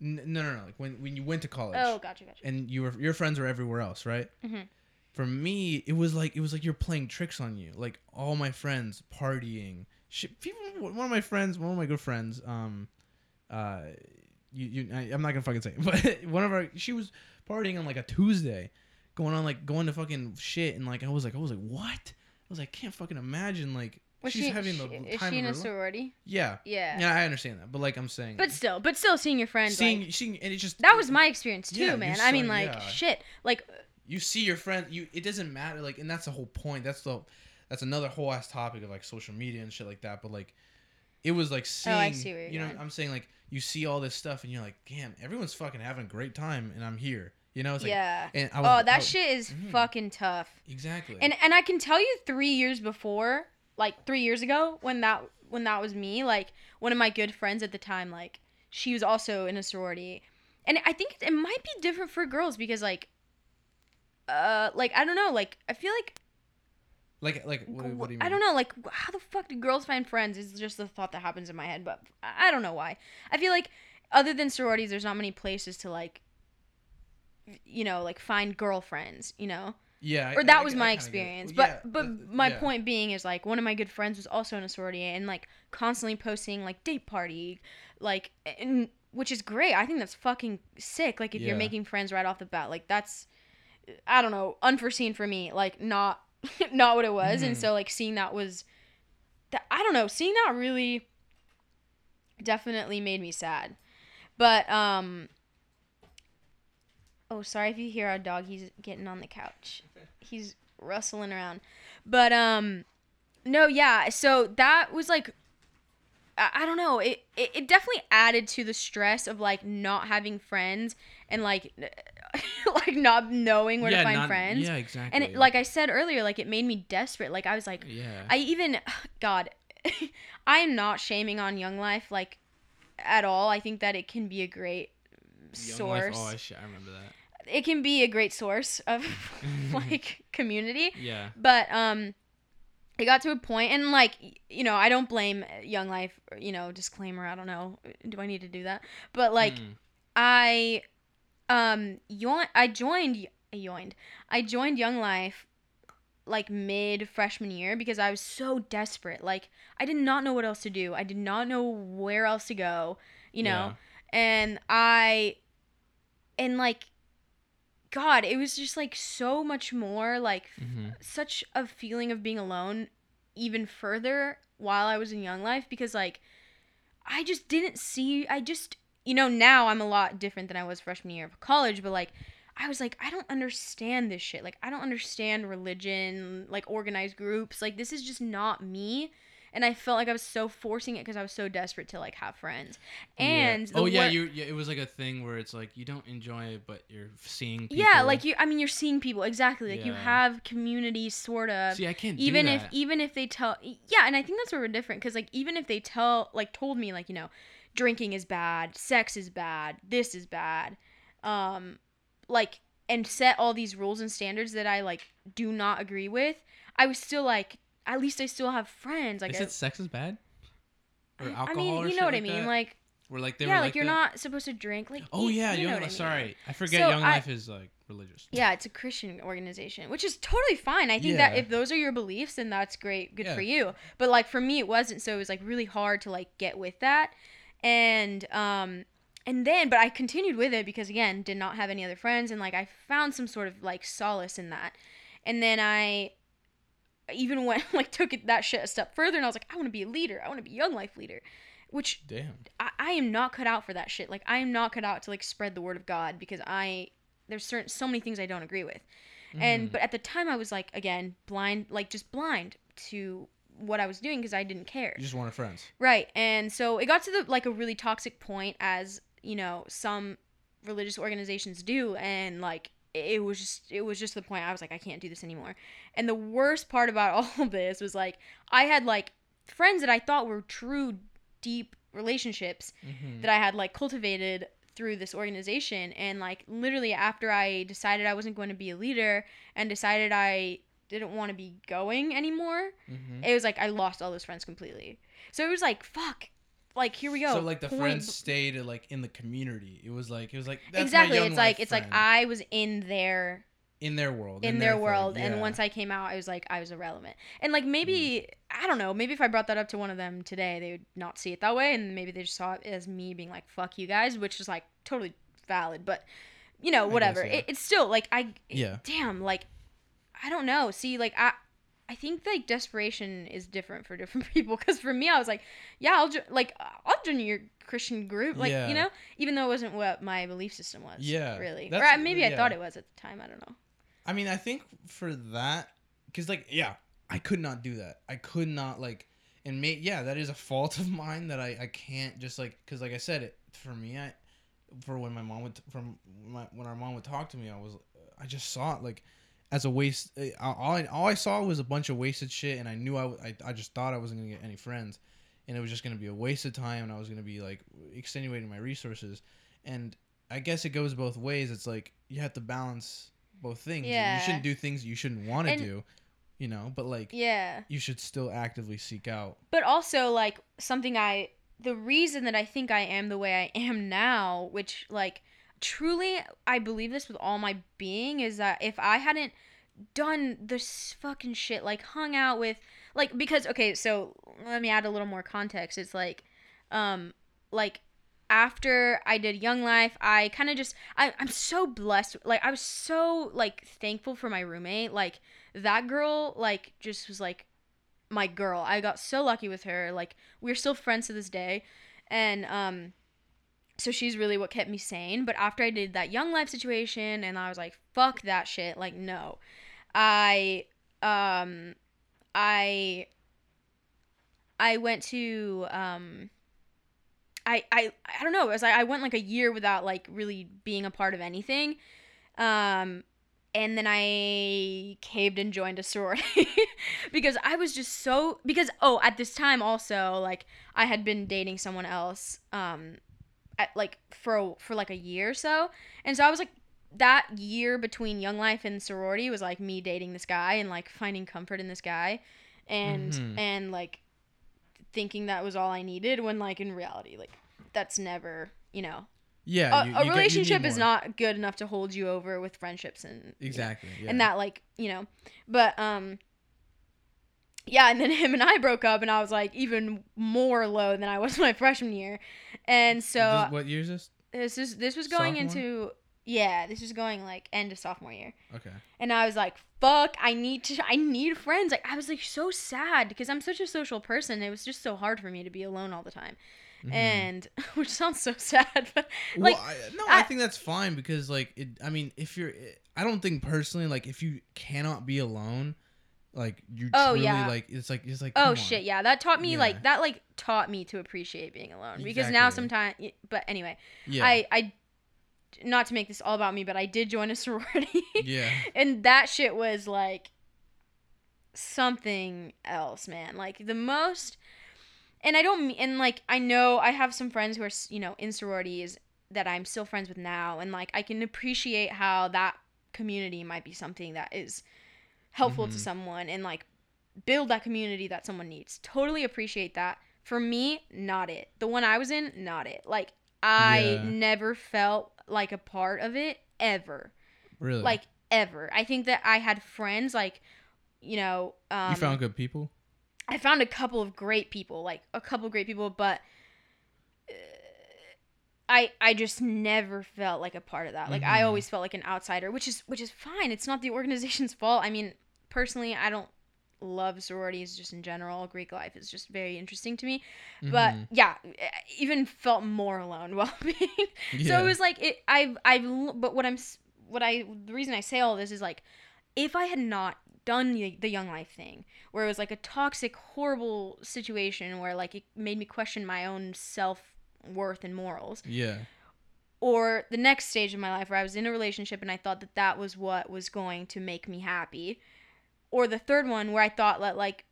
Speaker 2: n- no, no, no, like when when you went to college,
Speaker 1: oh gotcha gotcha
Speaker 2: and you were your friends were everywhere else, right?
Speaker 1: Mhm.
Speaker 2: For me, it was like it was like you're playing tricks on you. Like all my friends partying. Shit, people, one of my friends, one of my good friends, um, uh, you, you I, I'm not gonna fucking say, it, but one of our, she was partying on like a Tuesday, going on like going to fucking shit, and like I was like, I was like, what? I was like, can't fucking imagine like
Speaker 1: was
Speaker 2: she's
Speaker 1: she,
Speaker 2: having
Speaker 1: she-
Speaker 2: the
Speaker 1: is
Speaker 2: time
Speaker 1: she in a sorority
Speaker 2: Yeah,
Speaker 1: yeah
Speaker 2: yeah, I understand that, but like I'm saying,
Speaker 1: But still, but still seeing your friends.
Speaker 2: seeing,
Speaker 1: like,
Speaker 2: seeing, and it just
Speaker 1: that was my experience too,
Speaker 2: Yeah,
Speaker 1: man. I mean, like
Speaker 2: yeah.
Speaker 1: shit. Like
Speaker 2: you see your friend you it doesn't matter like and that's the whole point that's the that's another whole ass topic of like social media and shit like that. But like, it was like seeing,
Speaker 1: Oh, I see where you're
Speaker 2: you know,
Speaker 1: going.
Speaker 2: I'm saying like you see all this stuff and you're like, damn, everyone's fucking having a great time and I'm here. You know, it's like,
Speaker 1: yeah.
Speaker 2: and I
Speaker 1: Oh,
Speaker 2: was, I
Speaker 1: that
Speaker 2: was-
Speaker 1: shit is
Speaker 2: Mhm.
Speaker 1: fucking tough.
Speaker 2: exactly.
Speaker 1: And and I can tell you 3 years before, like 3 years ago when that when that was me, like one of my good friends at the time like she was also in a sorority. And I think it might be different for girls because like uh like I don't know, like I feel like
Speaker 2: like, like, what, what do you mean?
Speaker 1: I don't know, like how the fuck do girls find friends? Is just the thought that happens in my head, but I don't know why. I feel like other than sororities, there's not many places to like, you know, like find girlfriends. You know,
Speaker 2: Yeah.
Speaker 1: Or that
Speaker 2: I
Speaker 1: was
Speaker 2: get-
Speaker 1: my
Speaker 2: I kinda get it.
Speaker 1: experience.
Speaker 2: Well,
Speaker 1: But
Speaker 2: yeah,
Speaker 1: but
Speaker 2: uh,
Speaker 1: my
Speaker 2: yeah.
Speaker 1: point being is like one of my good friends was also in a sorority and like constantly posting like date party, like and which is great. I think that's fucking sick. Like if
Speaker 2: Yeah.
Speaker 1: you're making friends right off the bat, like that's I don't know, unforeseen for me. Like not not what it was. And
Speaker 2: Mhm.
Speaker 1: so like seeing that was that I don't know, seeing that really definitely made me sad. But um Oh, sorry if you hear our dog. He's getting on the couch. He's rustling around. But um no, yeah. So that was like I, I don't know. It, it it definitely added to the stress of like not having friends and like like not knowing where
Speaker 3: yeah,
Speaker 1: to find
Speaker 3: not-
Speaker 1: friends.
Speaker 3: Yeah, exactly.
Speaker 1: And it, like I said earlier, like it made me desperate. Like I was like
Speaker 3: yeah.
Speaker 1: I even God, I am not shaming on Young Life like at all. I think that it can be a great
Speaker 3: Young Life-
Speaker 1: source.
Speaker 3: Oh, I, sh- I remember that.
Speaker 1: It can be a great source of like community.
Speaker 3: Yeah.
Speaker 1: But um it got to a point and like you know, I don't blame Young Life, you know, disclaimer, I don't know. Do I need to do that? But like
Speaker 3: Mm.
Speaker 1: I um yo- I joined I joined I joined Young Life like mid freshman year because I was so desperate. Like I did not know what else to do. I did not know where else to go, you know. And I and like god, it was just like so much more like
Speaker 3: Yeah. hmm
Speaker 1: such a feeling of being alone even further while I was in Young Life because like I just didn't see I just you know now I'm a lot different than I was freshman year of college but like I was like I don't understand this shit. Like I don't understand religion like organized groups. Like this is just not me and I felt like I was so forcing it because I was so desperate to like have friends and
Speaker 3: oh yeah,
Speaker 1: wor-
Speaker 3: you yeah, it was like a thing where it's like you don't enjoy it, but you're seeing. People.
Speaker 1: yeah like you I mean you're seeing people exactly like you have community sort of
Speaker 3: See, I can't
Speaker 1: even if even if they tell yeah and i think that's where we're different because like even if they tell like told me like you know drinking is bad sex is bad this is bad um like and set all these rules and standards that i like do not agree with i was still like at least i still have friends like
Speaker 3: they
Speaker 1: I,
Speaker 3: said sex is bad. Or alcohol
Speaker 1: I
Speaker 3: mean
Speaker 1: you know what i mean
Speaker 3: that?
Speaker 1: like
Speaker 3: Where like they
Speaker 1: yeah
Speaker 3: were
Speaker 1: like,
Speaker 3: like
Speaker 1: you're
Speaker 3: the-
Speaker 1: not supposed to drink like
Speaker 3: Oh yeah,
Speaker 1: you know
Speaker 3: Young
Speaker 1: I mean.
Speaker 3: Sorry, I forget.
Speaker 1: So
Speaker 3: Young
Speaker 1: I-
Speaker 3: Life is like religious.
Speaker 1: Yeah, it's a Christian organization, which is totally fine. I think that if those are your beliefs, then that's great, good
Speaker 2: Yeah.
Speaker 1: for you. But like for me, it wasn't. So it was like really hard to like get with that, and um, and then but I continued with it because again, did not have any other friends, and like I found some sort of like solace in that, and then I even went like took it that shit a step further, and I was like, I want to be a leader. I want to be a young life leader, which
Speaker 2: Damn.
Speaker 1: I, I am not cut out for that shit. Like I am not cut out to like spread the word of God because I there's certain so many things I don't agree with. And
Speaker 2: Mhm.
Speaker 1: but at the time I was like again blind like just blind to what I was doing because I didn't care.
Speaker 2: You just wanted friends.
Speaker 1: Right. And so it got to the like a really toxic point as, you know, some religious organizations do and like it was just it was just the point I was like I can't do this anymore. And the worst part about all of this was like I had like friends that I thought were true deep relationships
Speaker 2: Mm-hmm.
Speaker 1: that I had like cultivated through this organization and like literally after I decided I wasn't going to be a leader and decided I didn't want to be going anymore
Speaker 2: Mm-hmm.
Speaker 1: it was like I lost all those friends completely. So it was like fuck, like here we go.
Speaker 2: So like the
Speaker 1: Point-
Speaker 2: friends stayed like in the community. It was like it was like that's my
Speaker 1: exactly. It's like it's like. I was in their
Speaker 2: in their world.
Speaker 1: in their
Speaker 2: thing,
Speaker 1: world, and once I came out, I was like I was irrelevant. And like maybe mm. I don't know, maybe if I brought that up to one of them today, they would not see it that way, and maybe they just saw it as me being like fuck you guys, which is like totally valid. But you know
Speaker 2: guess,
Speaker 1: whatever.
Speaker 2: yeah.
Speaker 1: It, it's still like I
Speaker 2: Yeah.
Speaker 1: damn like I don't know. See like I. I think like desperation is different for different people because for me I was like, yeah, I'll jo- like I'll join your Christian group, like
Speaker 2: Yeah.
Speaker 1: you know, even though it wasn't what my belief system was.
Speaker 2: Yeah,
Speaker 1: really, or I- maybe I thought it was at the time. I don't know.
Speaker 2: I mean, I think for that, because like, yeah, I could not do that. I could not like and may yeah, that is a fault of mine that I I can't just like cuz like I said it for me I for when my mom would from my when our mom would talk to me, I was I just saw it like as a waste. eh, All I, all I saw was a bunch of wasted shit, and I knew I, I, I just thought I wasn't gonna get any friends, and it was just gonna be a waste of time, and I was gonna be like extenuating my resources, and I guess it goes both ways. It's like you have to balance both things.
Speaker 1: Yeah.
Speaker 2: You shouldn't do things you shouldn't want to do, you know. But like
Speaker 1: Yeah.
Speaker 2: you should still actively seek out.
Speaker 1: But also like something I the reason that I think I am the way I am now, which like truly I believe this with all my being is that if I hadn't done this fucking shit like hung out with like because okay, so let me add a little more context. It's like um like after I did Young Life, I kind of just I I'm so blessed. Like I was so like thankful for my roommate. Like that girl like just was like my girl. I got so lucky with her. Like we're still friends to this day. And um so she's really what kept me sane. But after I did that Young Life situation and I was like, fuck that shit. Like no. I um I I went to um I I I don't know. It was like I went like a year without like really being a part of anything. Um and then I caved and joined a sorority because I was just so because oh at this time also like I had been dating someone else um at like for for like a year or so and so I was like that year between young life and sorority was like me dating this guy and like finding comfort in this guy and
Speaker 2: Mhm.
Speaker 1: and like thinking that was all I needed when like in reality like that's never you know
Speaker 2: Yeah,
Speaker 1: a,
Speaker 2: you- you get- you
Speaker 1: relationship
Speaker 2: need
Speaker 1: is not good enough to hold you over with friendships and you know,
Speaker 2: exactly. Yeah.
Speaker 1: and that like you know but um yeah and then him and i broke up and i was like even more low than i was my freshman year and so
Speaker 2: This- what year is this?
Speaker 1: this is this was going
Speaker 2: Sophomore?
Speaker 1: into yeah this was going like end of sophomore year
Speaker 2: Okay.
Speaker 1: and i was like fuck i need to i need friends like i was like so sad because i'm such a social person it was just so hard for me to be alone all the time
Speaker 2: Mhm.
Speaker 1: and which sounds so sad but like
Speaker 2: well, I, no, I,
Speaker 1: I-
Speaker 2: think that's fine because like it. I mean, if you're, I don't think personally like if you cannot be alone, like you
Speaker 1: Oh,
Speaker 2: truly
Speaker 1: yeah.
Speaker 2: like it's like it's like
Speaker 1: Oh shit, yeah. That taught me
Speaker 2: Yeah.
Speaker 1: like that like taught me to appreciate being alone because now sometimes but anyway,
Speaker 2: yeah
Speaker 1: I I not to make this all about me, but I did join a sorority.
Speaker 2: yeah
Speaker 1: and that shit was like something else, man. Like the most and I don't mean and like I know I have some friends who are, you know, in sororities that I'm still friends with now and like I can appreciate how that community might be something that is helpful to
Speaker 2: Mhm.
Speaker 1: someone and like build that community that someone needs. Totally appreciate that. For me, not it. The one I was in, not it. Like I
Speaker 2: Yeah.
Speaker 1: never felt like a part of it ever.
Speaker 2: really
Speaker 1: Like ever. I think that I had friends like you know, um
Speaker 2: you found good people.
Speaker 1: I found a couple of great people, like a couple of great people, but uh, I I just never felt like a part of that. Like I
Speaker 2: Mhm.
Speaker 1: always felt like an outsider, which is which is fine. It's not the organization's fault. I mean, personally, I don't love sororities just in general. Greek life is just very interesting to me. But
Speaker 2: Mhm.
Speaker 1: yeah, even felt more alone while being so it was like it I've I've but what I'm what I the reason I say all this is like if I had not done the, the young life thing where it was like a toxic horrible situation where like it made me question my own self worth and morals
Speaker 2: yeah
Speaker 1: or the next stage of my life where I was in a relationship and I thought that that was what was going to make me happy or the third one where I thought that like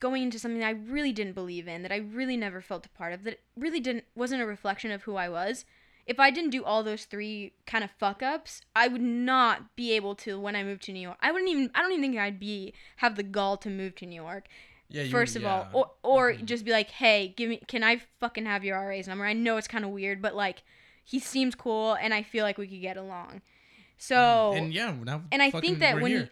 Speaker 1: going into something I really didn't believe in that I really never felt a part of that really didn't wasn't a reflection of who I was if I didn't do all those three kind of fuck ups I would not be able to when I moved to New York I wouldn't even I don't even think I'd be have the gall to move to New York
Speaker 2: yeah you-
Speaker 1: first of all
Speaker 2: yeah.
Speaker 1: or or
Speaker 2: Mhm.
Speaker 1: just be like hey give me can i fucking have your ra's number i know it's kind of weird but like he seems cool and i feel like we could get along so
Speaker 2: and yeah
Speaker 1: and i think that when you,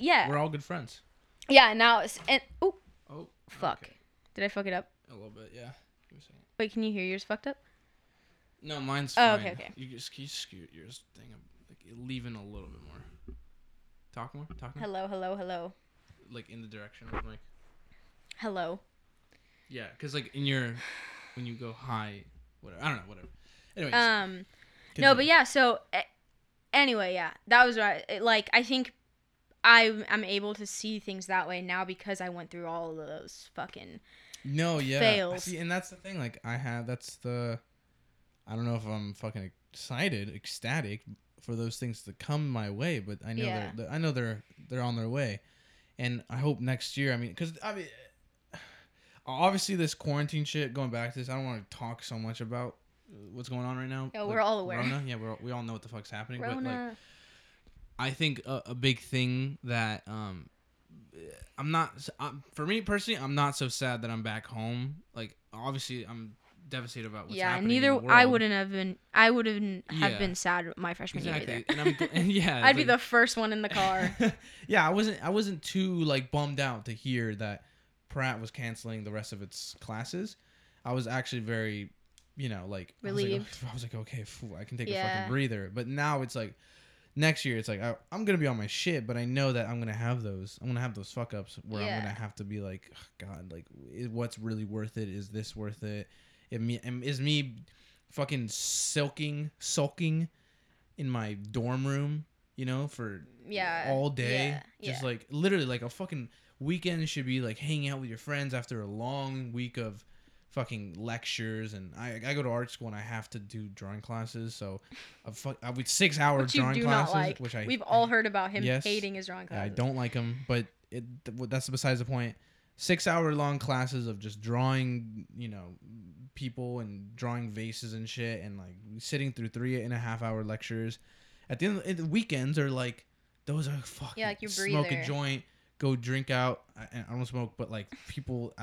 Speaker 1: yeah
Speaker 2: we're all good friends.
Speaker 1: yeah now it's and oh
Speaker 2: Oh
Speaker 1: fuck
Speaker 2: okay.
Speaker 1: did i fuck it up
Speaker 2: A little bit, yeah. Give me a
Speaker 1: wait can you hear yours fucked up
Speaker 2: No, mine's
Speaker 1: Oh,
Speaker 2: fine.
Speaker 1: okay, okay.
Speaker 2: You just you scoot yours thing up, like leaving a little bit more. Talk more. Talk more.
Speaker 1: hello hello hello
Speaker 2: Like in the direction of like.
Speaker 1: hello
Speaker 2: Yeah, because like in your, when you go high, whatever. I don't know, whatever. Anyways.
Speaker 1: um no but yeah so anyway yeah that was right like i think I I'm able to see things that way now because I went through all of those fucking
Speaker 2: No, yeah.
Speaker 1: fails.
Speaker 2: See, and that's the thing. Like, I have. That's the. I don't know if I'm fucking excited, ecstatic for those things to come my way, but I know
Speaker 1: Yeah.
Speaker 2: they're. I know they're they're on their way, and I hope next year. I mean, because I mean, obviously this quarantine shit. Going back to this, I don't want to talk so much about what's going on right now.
Speaker 1: Oh, yeah,
Speaker 2: with
Speaker 1: we're all aware.
Speaker 2: Rona. Yeah, we're, we all know what the fuck's happening. But like,
Speaker 1: Rona.
Speaker 3: I think a, a big thing that um, I'm not I'm, for me personally, I'm not so sad that I'm back home. Like obviously, I'm devastated about what's
Speaker 1: yeah,
Speaker 3: happening. in
Speaker 1: neither
Speaker 3: the
Speaker 1: I wouldn't have been. I wouldn't have
Speaker 3: Yeah.
Speaker 1: been sad my freshman year
Speaker 3: exactly,
Speaker 1: either.
Speaker 3: and I'm, and yeah,
Speaker 1: I'd
Speaker 3: it's
Speaker 1: be the first one in the car.
Speaker 2: yeah, I wasn't. I wasn't too like bummed out to hear that Pratt was canceling the rest of its classes. I was actually very, you know, like I was like,
Speaker 1: Relieved.
Speaker 2: I was like, okay, phew, I can take a fucking breather. But now it's like, next year it's like I, I'm gonna be on my shit, but I know that I'm gonna have those. I'm gonna have those fuck ups where I'm gonna have to be like, "Ugh, God, like, what's really worth it? Is this worth it? It me am- is me, fucking silking, sulking, in my dorm room, you know, for
Speaker 1: yeah.
Speaker 2: all day.
Speaker 1: Yeah.
Speaker 2: Just
Speaker 1: yeah.
Speaker 2: like literally like a fucking weekend should be like hanging out with your friends after a long week of fucking lectures and I, I go to art school and I have to do drawing classes so a fuck I would six hour
Speaker 1: which you
Speaker 2: drawing classes
Speaker 1: like.
Speaker 2: which I
Speaker 1: We've all heard about him
Speaker 2: Yes.
Speaker 1: hating his drawing classes I
Speaker 2: don't like them but it th- that's besides the point. Six hour long classes of just drawing you know people and drawing vases and shit and like sitting through three and a half hour lectures. At the end of the weekends are like those are fucking
Speaker 1: Yeah, like your
Speaker 2: smoke a joint go drink out I, I don't smoke but like people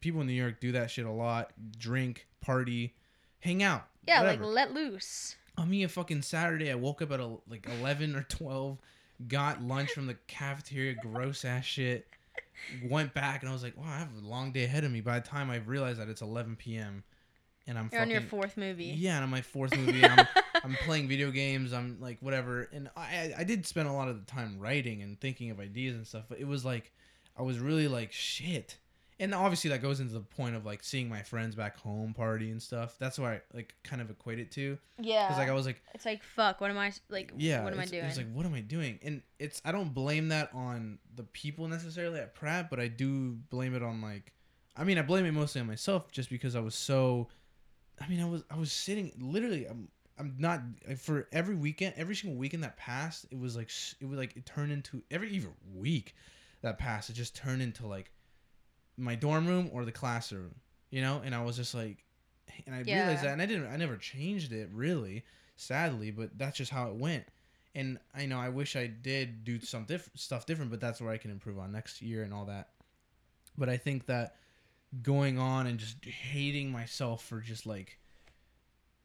Speaker 2: people in new york do that shit a lot drink party hang out
Speaker 1: Yeah,
Speaker 2: whatever.
Speaker 1: like let loose.
Speaker 2: on me a fucking Saturday. I woke up at a, like eleven or twelve, got lunch from the cafeteria, gross ass shit. Went back and I was like, wow, I have a long day ahead of me. By the time I realized that it's eleven p.m. and I'm
Speaker 1: You're on your fourth movie.
Speaker 2: yeah, and on my fourth movie, I'm I'm playing video games. I'm like whatever, and I I did spend a lot of the time writing and thinking of ideas and stuff. But it was like I was really like shit. And obviously that goes into the point of like seeing my friends back home party and stuff. That's why I like kind of equate it to
Speaker 1: Yeah.
Speaker 2: because like I was like
Speaker 1: it's like fuck. What am I like?
Speaker 2: yeah
Speaker 1: What am I doing?
Speaker 2: it's like what am i doing and it's i don't blame that on the people necessarily at pratt but i do blame it on like i mean i blame it mostly on myself just because i was so i mean i was i was sitting literally i'm i'm not like, for every weekend every single weekend that passed it was like it was like it turned into every even week that passed it just turned into like my dorm room or the classroom you know? And i was just like and i
Speaker 1: Yeah.
Speaker 2: realized that and i didn't i never changed it really sadly but that's just how it went. And i know i wish i did do some diff- stuff different but that's where i can improve on next year and all that. But i think that going on and just hating myself for just like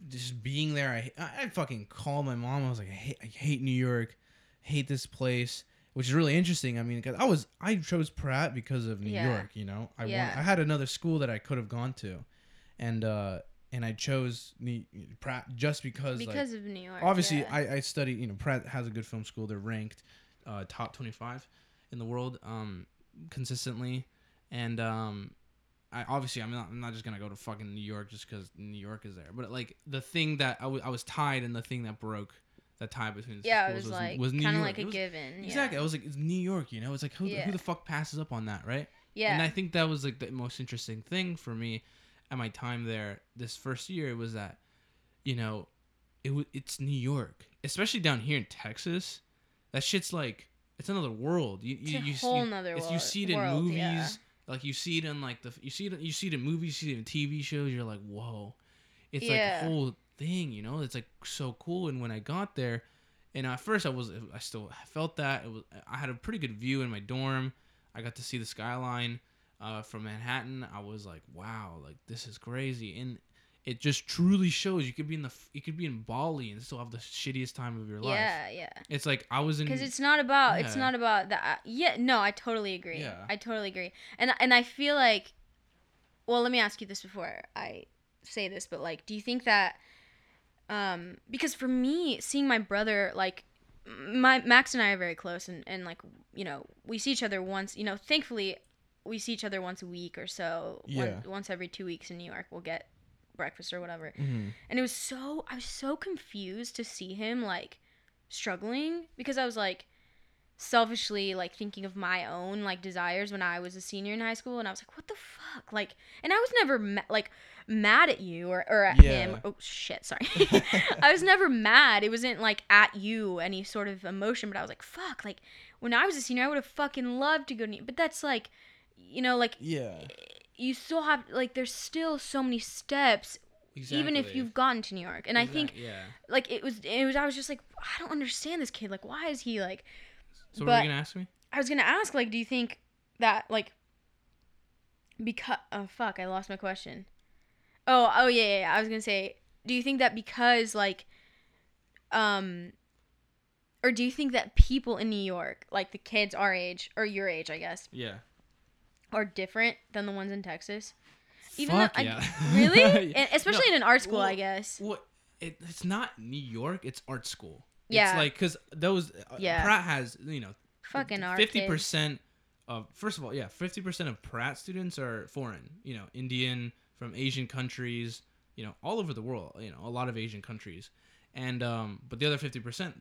Speaker 2: just being there i i, I fucking called my mom i was like I hate, I hate new york hate this place which is really interesting i mean because i was i chose pratt because of new
Speaker 1: Yeah.
Speaker 2: york you know i
Speaker 1: Yeah.
Speaker 2: want, i had another school that i could have gone to and uh and i chose New, pratt just because like,
Speaker 1: because of New York.
Speaker 2: obviously
Speaker 1: yeah.
Speaker 2: I, I study you know pratt has a good film school they're ranked uh, top 25 in the world um, consistently and um, I obviously I'm not, I'm not just gonna go to fucking New York just because New York is there but like the thing that I was tied and the thing that broke that tie between the
Speaker 1: yeah,
Speaker 2: schools
Speaker 1: it was like
Speaker 2: was New
Speaker 1: kind of like a
Speaker 2: was-
Speaker 1: given.
Speaker 2: exactly I was like it's New York you know it's like who,
Speaker 1: Yeah.
Speaker 2: who the fuck passes up on that right
Speaker 1: Yeah.
Speaker 2: and I think that was like the most interesting thing for me at my time there this first year was that, you know, it w- it's New York, especially down here in Texas. That shit's like it's another world. You
Speaker 1: It's
Speaker 2: you
Speaker 1: a
Speaker 2: you,
Speaker 1: whole
Speaker 2: you,
Speaker 1: nother
Speaker 2: it's-
Speaker 1: wo-
Speaker 2: you see it in
Speaker 1: world,
Speaker 2: movies.
Speaker 1: yeah.
Speaker 2: Like you see it in like the you see it you see it in movies, you see it in TV shows. You're like, whoa, it's like a whole thing. You know, it's like so cool. And when I got there, and at first I was I still felt that it was I had a pretty good view in my dorm. I got to see the skyline uh, from Manhattan. I was like, wow, like this is crazy, and it just truly shows you could be in the you could be in Bali and still have the shittiest time of your life.
Speaker 1: yeah, yeah.
Speaker 2: It's like I was in
Speaker 1: Because it's not about it's not about that. Yeah, no, I totally agree.
Speaker 2: Yeah.
Speaker 1: I totally agree. And and I feel like, well, let me ask you this before I say this, but like, do you think that, um, because for me, seeing my brother like. My Max and I are very close, and, and like you know, we see each other once. You know, thankfully, we see each other once a week or so.
Speaker 2: Yeah.
Speaker 1: One, once every two weeks in New York, we'll get breakfast or whatever.
Speaker 2: Mhm.
Speaker 1: And it was so I was so confused to see him like struggling because I was like selfishly like thinking of my own like desires when I was a senior in high school and I was like what the fuck like and I was never ma- like mad at you or, or at him oh shit sorry I was never mad it wasn't like at you any sort of emotion but I was like fuck like when I was a senior I would have fucking loved to go to but that's like you know like
Speaker 2: Yeah.
Speaker 1: You still have like there's still so many steps even if you've gotten to New York and I think
Speaker 3: yeah.
Speaker 1: like it was it was I was just like I don't understand this kid like why is he like
Speaker 3: So what
Speaker 1: but-
Speaker 3: were you gonna ask me?
Speaker 1: I was gonna ask like do you think that like because oh fuck I lost my question oh oh yeah, yeah yeah I was gonna say do you think that because like um or do you think that people in New York like the kids our age or your age I guess
Speaker 3: Yeah.
Speaker 1: Are different than the ones in Texas Even
Speaker 3: Fuck
Speaker 1: I-
Speaker 3: yeah.
Speaker 1: really And especially
Speaker 3: No,
Speaker 1: in an art school I guess
Speaker 3: What? It, it's not New York. It's art school.
Speaker 1: Yeah.
Speaker 3: It's like because those uh,
Speaker 1: Yeah.
Speaker 3: Pratt has you know
Speaker 1: fucking art
Speaker 3: fifty percent of first of all yeah fifty percent of Pratt students are foreign. You know Indian from Asian countries. You know all over the world. You know a lot of Asian countries, and um but the other fifty percent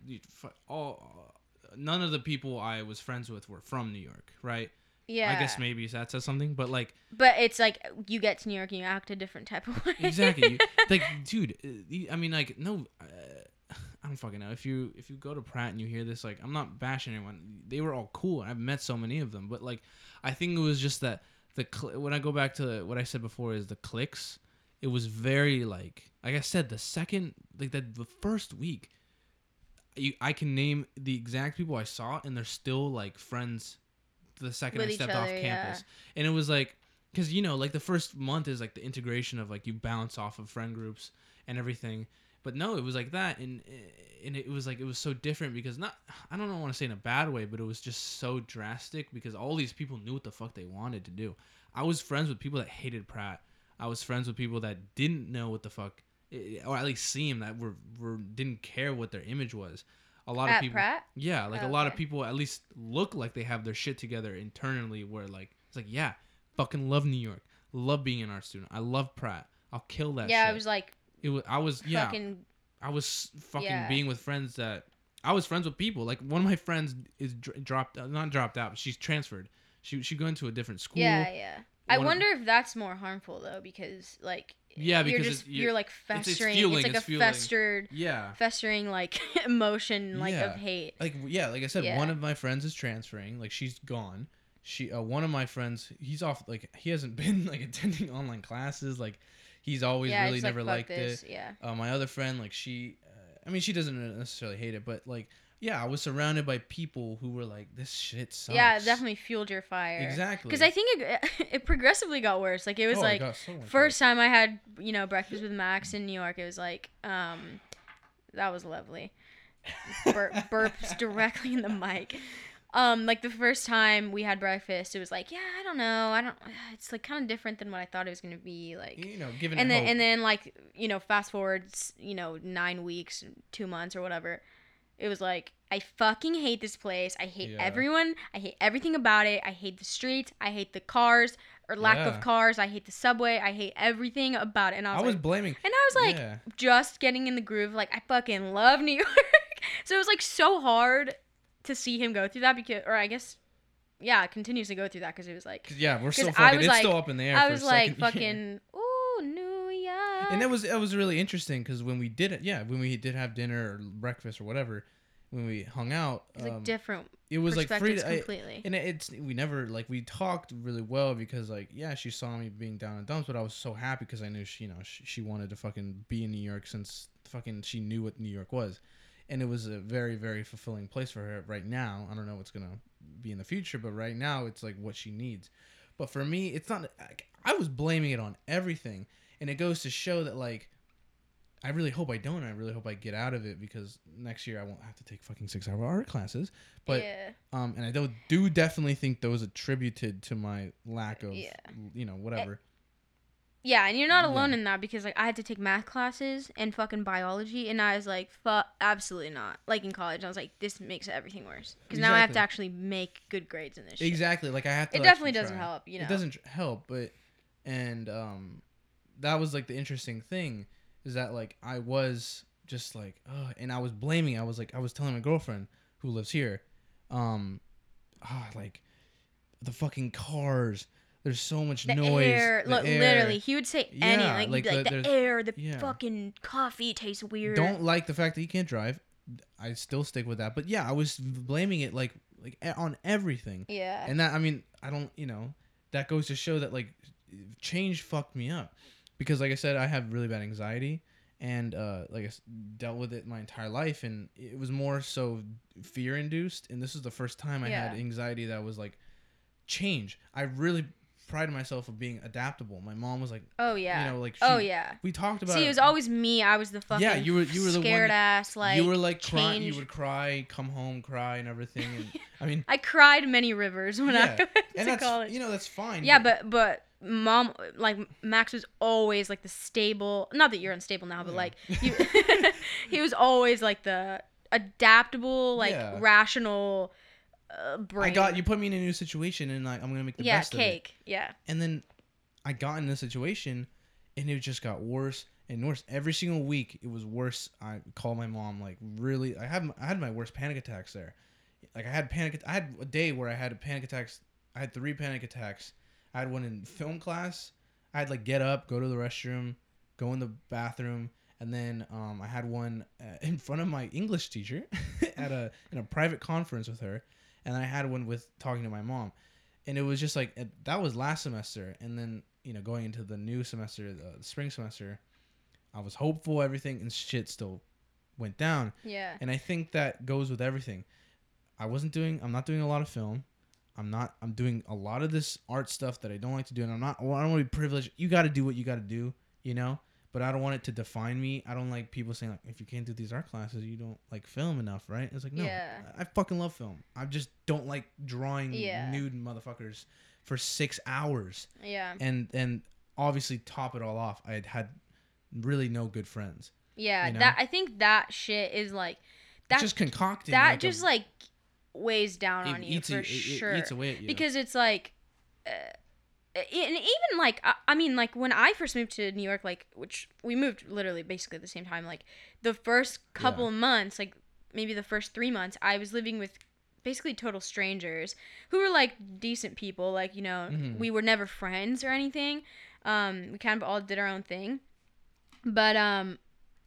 Speaker 3: all none of the people I was friends with were from New York. Right.
Speaker 1: Yeah
Speaker 3: I guess maybe that says something, but like
Speaker 1: But it's like you get to New York and you act a different type of way.
Speaker 3: exactly. You- like dude uh, i mean like no uh, i don't fucking know. If you if you go to pratt and you hear this like i'm not bashing anyone. They were all cool. And i've met so many of them. But like i think it was just that the cl- when i go back to what i said before is the cliques it was very like like i said the second like that the first week you, i can name the exact people i saw and they're still like friends the second
Speaker 1: With
Speaker 3: i stepped off
Speaker 1: other, yeah.
Speaker 3: campus. And it was like because you know like the first month is like the integration of like you bounce off of friend groups and everything. But no it was like that and and it was like it was so different because not i don't want to say in a bad way but it was just so drastic because all these people knew what the fuck they wanted to do. I was friends with people that hated pratt. I was friends with people that didn't know what the fuck eh, or at least seemed that were, were didn't care what their image was a lot of
Speaker 1: At
Speaker 3: people
Speaker 1: Pratt?
Speaker 3: yeah, like a lot of people at least look like they have their shit together internally. Where like it's like, yeah, fucking love New York, love being an art student. I love Pratt. I'll kill that.
Speaker 1: yeah,
Speaker 3: shit.
Speaker 1: I was like
Speaker 3: It was. I was. Yeah.
Speaker 1: fucking
Speaker 3: I was fucking
Speaker 1: Yeah.
Speaker 3: being with friends that I was friends with people. Like one of my friends is dr- dropped, uh, not dropped out. But she's transferred. She she going to a different school.
Speaker 1: yeah, yeah. I
Speaker 3: One of-
Speaker 1: wonder if that's more harmful though, because like
Speaker 3: Yeah,
Speaker 1: you're
Speaker 3: because
Speaker 1: just
Speaker 3: it's- you're-
Speaker 1: you're like
Speaker 3: it's
Speaker 1: festering. It's,
Speaker 3: fueling,
Speaker 1: like
Speaker 3: it's
Speaker 1: a
Speaker 3: fueling.
Speaker 1: festered,
Speaker 3: Yeah.
Speaker 1: festering like emotion like
Speaker 2: Yeah.
Speaker 1: of hate.
Speaker 2: like yeah like i said
Speaker 1: Yeah.
Speaker 2: one of my friends is transferring like she's gone she uh, one of my friends he's off like he hasn't been like attending online classes like he's always
Speaker 1: yeah,
Speaker 2: really
Speaker 1: it's
Speaker 2: never
Speaker 1: like,
Speaker 2: liked
Speaker 1: this.
Speaker 2: it
Speaker 1: Yeah.
Speaker 2: uh, my other friend like she uh, i mean she doesn't necessarily hate it but like yeah i was surrounded by people who were like this shit sucks
Speaker 1: Yeah, it definitely fueled your fire.
Speaker 2: exactly
Speaker 1: Because I think it, it progressively got worse. Like it was
Speaker 2: Oh,
Speaker 1: like
Speaker 2: got so
Speaker 1: first time I had you know breakfast with Max in New York. It was like um, that was lovely. Bur- burps directly in the mic. Um, like the first time we had breakfast, it was like, yeah, I don't know, I don't. It's like kind of different than what I thought it was gonna be. Like,
Speaker 2: you know giving
Speaker 1: and
Speaker 2: it
Speaker 1: then
Speaker 2: hope.
Speaker 1: and then like you know fast forwards you know nine weeks two months or whatever it was like i fucking hate this place. I hate
Speaker 2: Yeah.
Speaker 1: everyone. I hate everything about it. I hate the streets. I hate the cars or lack
Speaker 2: Yeah.
Speaker 1: of cars. I hate the subway. I hate everything about it. And i
Speaker 2: i
Speaker 1: was,
Speaker 2: was
Speaker 1: like
Speaker 2: blaming
Speaker 1: and i was like
Speaker 2: yeah.
Speaker 1: just getting in the groove. Like i fucking love new york. So it was like so hard to see him go through that because or i guess yeah continuously go through that because it was like
Speaker 2: yeah we're still
Speaker 1: 'Cause I was
Speaker 2: it's
Speaker 1: like-
Speaker 2: still up in the air
Speaker 1: i was like
Speaker 2: second.
Speaker 1: fucking ooh new
Speaker 2: and that was that was really interesting because when we did it, yeah, when we did have dinner or breakfast or whatever, when we hung out,
Speaker 1: It's like
Speaker 2: um,
Speaker 1: different
Speaker 2: it was like free. To, I,
Speaker 1: completely.
Speaker 2: and it's we never like we talked really well because like yeah, she saw me being down in dumps, but I was so happy because I knew she you know she, she wanted to fucking be in New York since fucking she knew what New York was, and it was a very very fulfilling place for her right now. I don't know what's gonna be in the future, but right now it's like what she needs. But for me, it's not. I- I was blaming it on everything, and it goes to show that like. I really hope I don't. I really hope I get out of it because next year I won't have to take fucking six hour art classes. But
Speaker 1: yeah,
Speaker 2: um, and I do, do definitely think those attributed to my lack of,
Speaker 1: Yeah.
Speaker 2: you know, whatever.
Speaker 1: yeah, and you're not alone
Speaker 2: Yeah.
Speaker 1: in that because like I had to take math classes and fucking biology, and I was like, "Fuck, absolutely not." Like in college, I was like, "This makes everything worse," because now I have to actually make good grades in this. shit.
Speaker 2: Exactly. Like I have to.
Speaker 1: It definitely doesn't
Speaker 2: try.
Speaker 1: help, you know.
Speaker 2: It doesn't help, but and um, that was like the interesting thing is that like I was just like, oh, and I was blaming. I was like, I was telling my girlfriend who lives here, um, ah, like the fucking cars. There's so much
Speaker 1: The
Speaker 2: noise.
Speaker 1: air,
Speaker 2: the
Speaker 1: look,
Speaker 2: air.
Speaker 1: literally, he would say
Speaker 2: Yeah,
Speaker 1: like,
Speaker 2: like
Speaker 1: he'd like
Speaker 2: the-
Speaker 1: the, air, the
Speaker 2: yeah.
Speaker 1: fucking coffee tastes weird.
Speaker 2: Don't like the fact that you can't drive. I still stick with that. But yeah, I was blaming it like like on everything.
Speaker 1: Yeah.
Speaker 2: And that I mean, I don't, you know, that goes to show that like change fucked me up because like I said, I have really bad anxiety and uh like I dealt with it my entire life and it was more so fear induced and this is the first time I had anxiety that was like change. I really prided myself of being adaptable. My mom was like,
Speaker 1: oh yeah.
Speaker 2: you know, like
Speaker 1: oh yeah.
Speaker 2: we talked about
Speaker 1: See, it was always me. I was the fucking
Speaker 2: Yeah, you were- you were the
Speaker 1: scared ass. Like
Speaker 2: you were like crying. You would cry, come home, cry, and everything. And I mean,
Speaker 1: I cried many rivers when
Speaker 2: Yeah,
Speaker 1: I went
Speaker 2: and
Speaker 1: to college.
Speaker 2: you know that's fine.
Speaker 1: yeah, but but mom like Max was always like the stable. Not that you're unstable now, but
Speaker 2: Yeah.
Speaker 1: like you, he was always like the adaptable, like
Speaker 2: Yeah.
Speaker 1: rational uh, brain.
Speaker 2: I got you put me in a new situation and like I'm gonna make the
Speaker 1: yeah,
Speaker 2: best of it.
Speaker 1: cake. Yeah,
Speaker 2: And then I got in this situation, and it just got worse and worse. Every single week, it was worse. I called my mom like really. I had I had my worst panic attacks there. Like I had panic. I had a day where I had panic attacks. I had three panic attacks. I had one in film class. I had like get up, go to the restroom, go in the bathroom, and then um, I had one uh, in front of my English teacher at a in a private conference with her, and I had one with talking to my mom, and it was just like it, that was last semester, and then you know going into the new semester, the, the spring semester, I was hopeful everything and shit still went down,
Speaker 1: yeah,
Speaker 2: and I think that goes with everything. I wasn't doing. I'm not doing a lot of film. I'm not. I'm doing a lot of this art stuff that I don't like to do, and I'm not. Well, I don't want to be privileged. You got to do what you got to do, you know. But I don't want it to define me. I don't like people saying like, if you can't do these art classes, you don't like film enough, right? It's like no,
Speaker 1: Yeah.
Speaker 2: I fucking love film. I just don't like drawing
Speaker 1: Yeah.
Speaker 2: nude motherfuckers for six hours,
Speaker 1: yeah,
Speaker 2: and and obviously top it all off, I had had really no good friends.
Speaker 1: yeah.
Speaker 2: you know?
Speaker 1: That I think that shit is like that.
Speaker 2: Just concocted.
Speaker 1: that
Speaker 2: like a-
Speaker 1: just like weighs down
Speaker 2: it
Speaker 1: on you for
Speaker 2: you- it- it
Speaker 1: sure.
Speaker 2: away at you.
Speaker 1: because it's like uh, and even like I, I mean like when i first moved to new york like which we moved literally basically at the same time like the first couple
Speaker 2: Yeah.
Speaker 1: months like maybe the first three months i was living with basically total strangers who were like decent people like you know
Speaker 2: Mhm.
Speaker 1: we were never friends or anything um we kind of all did our own thing but um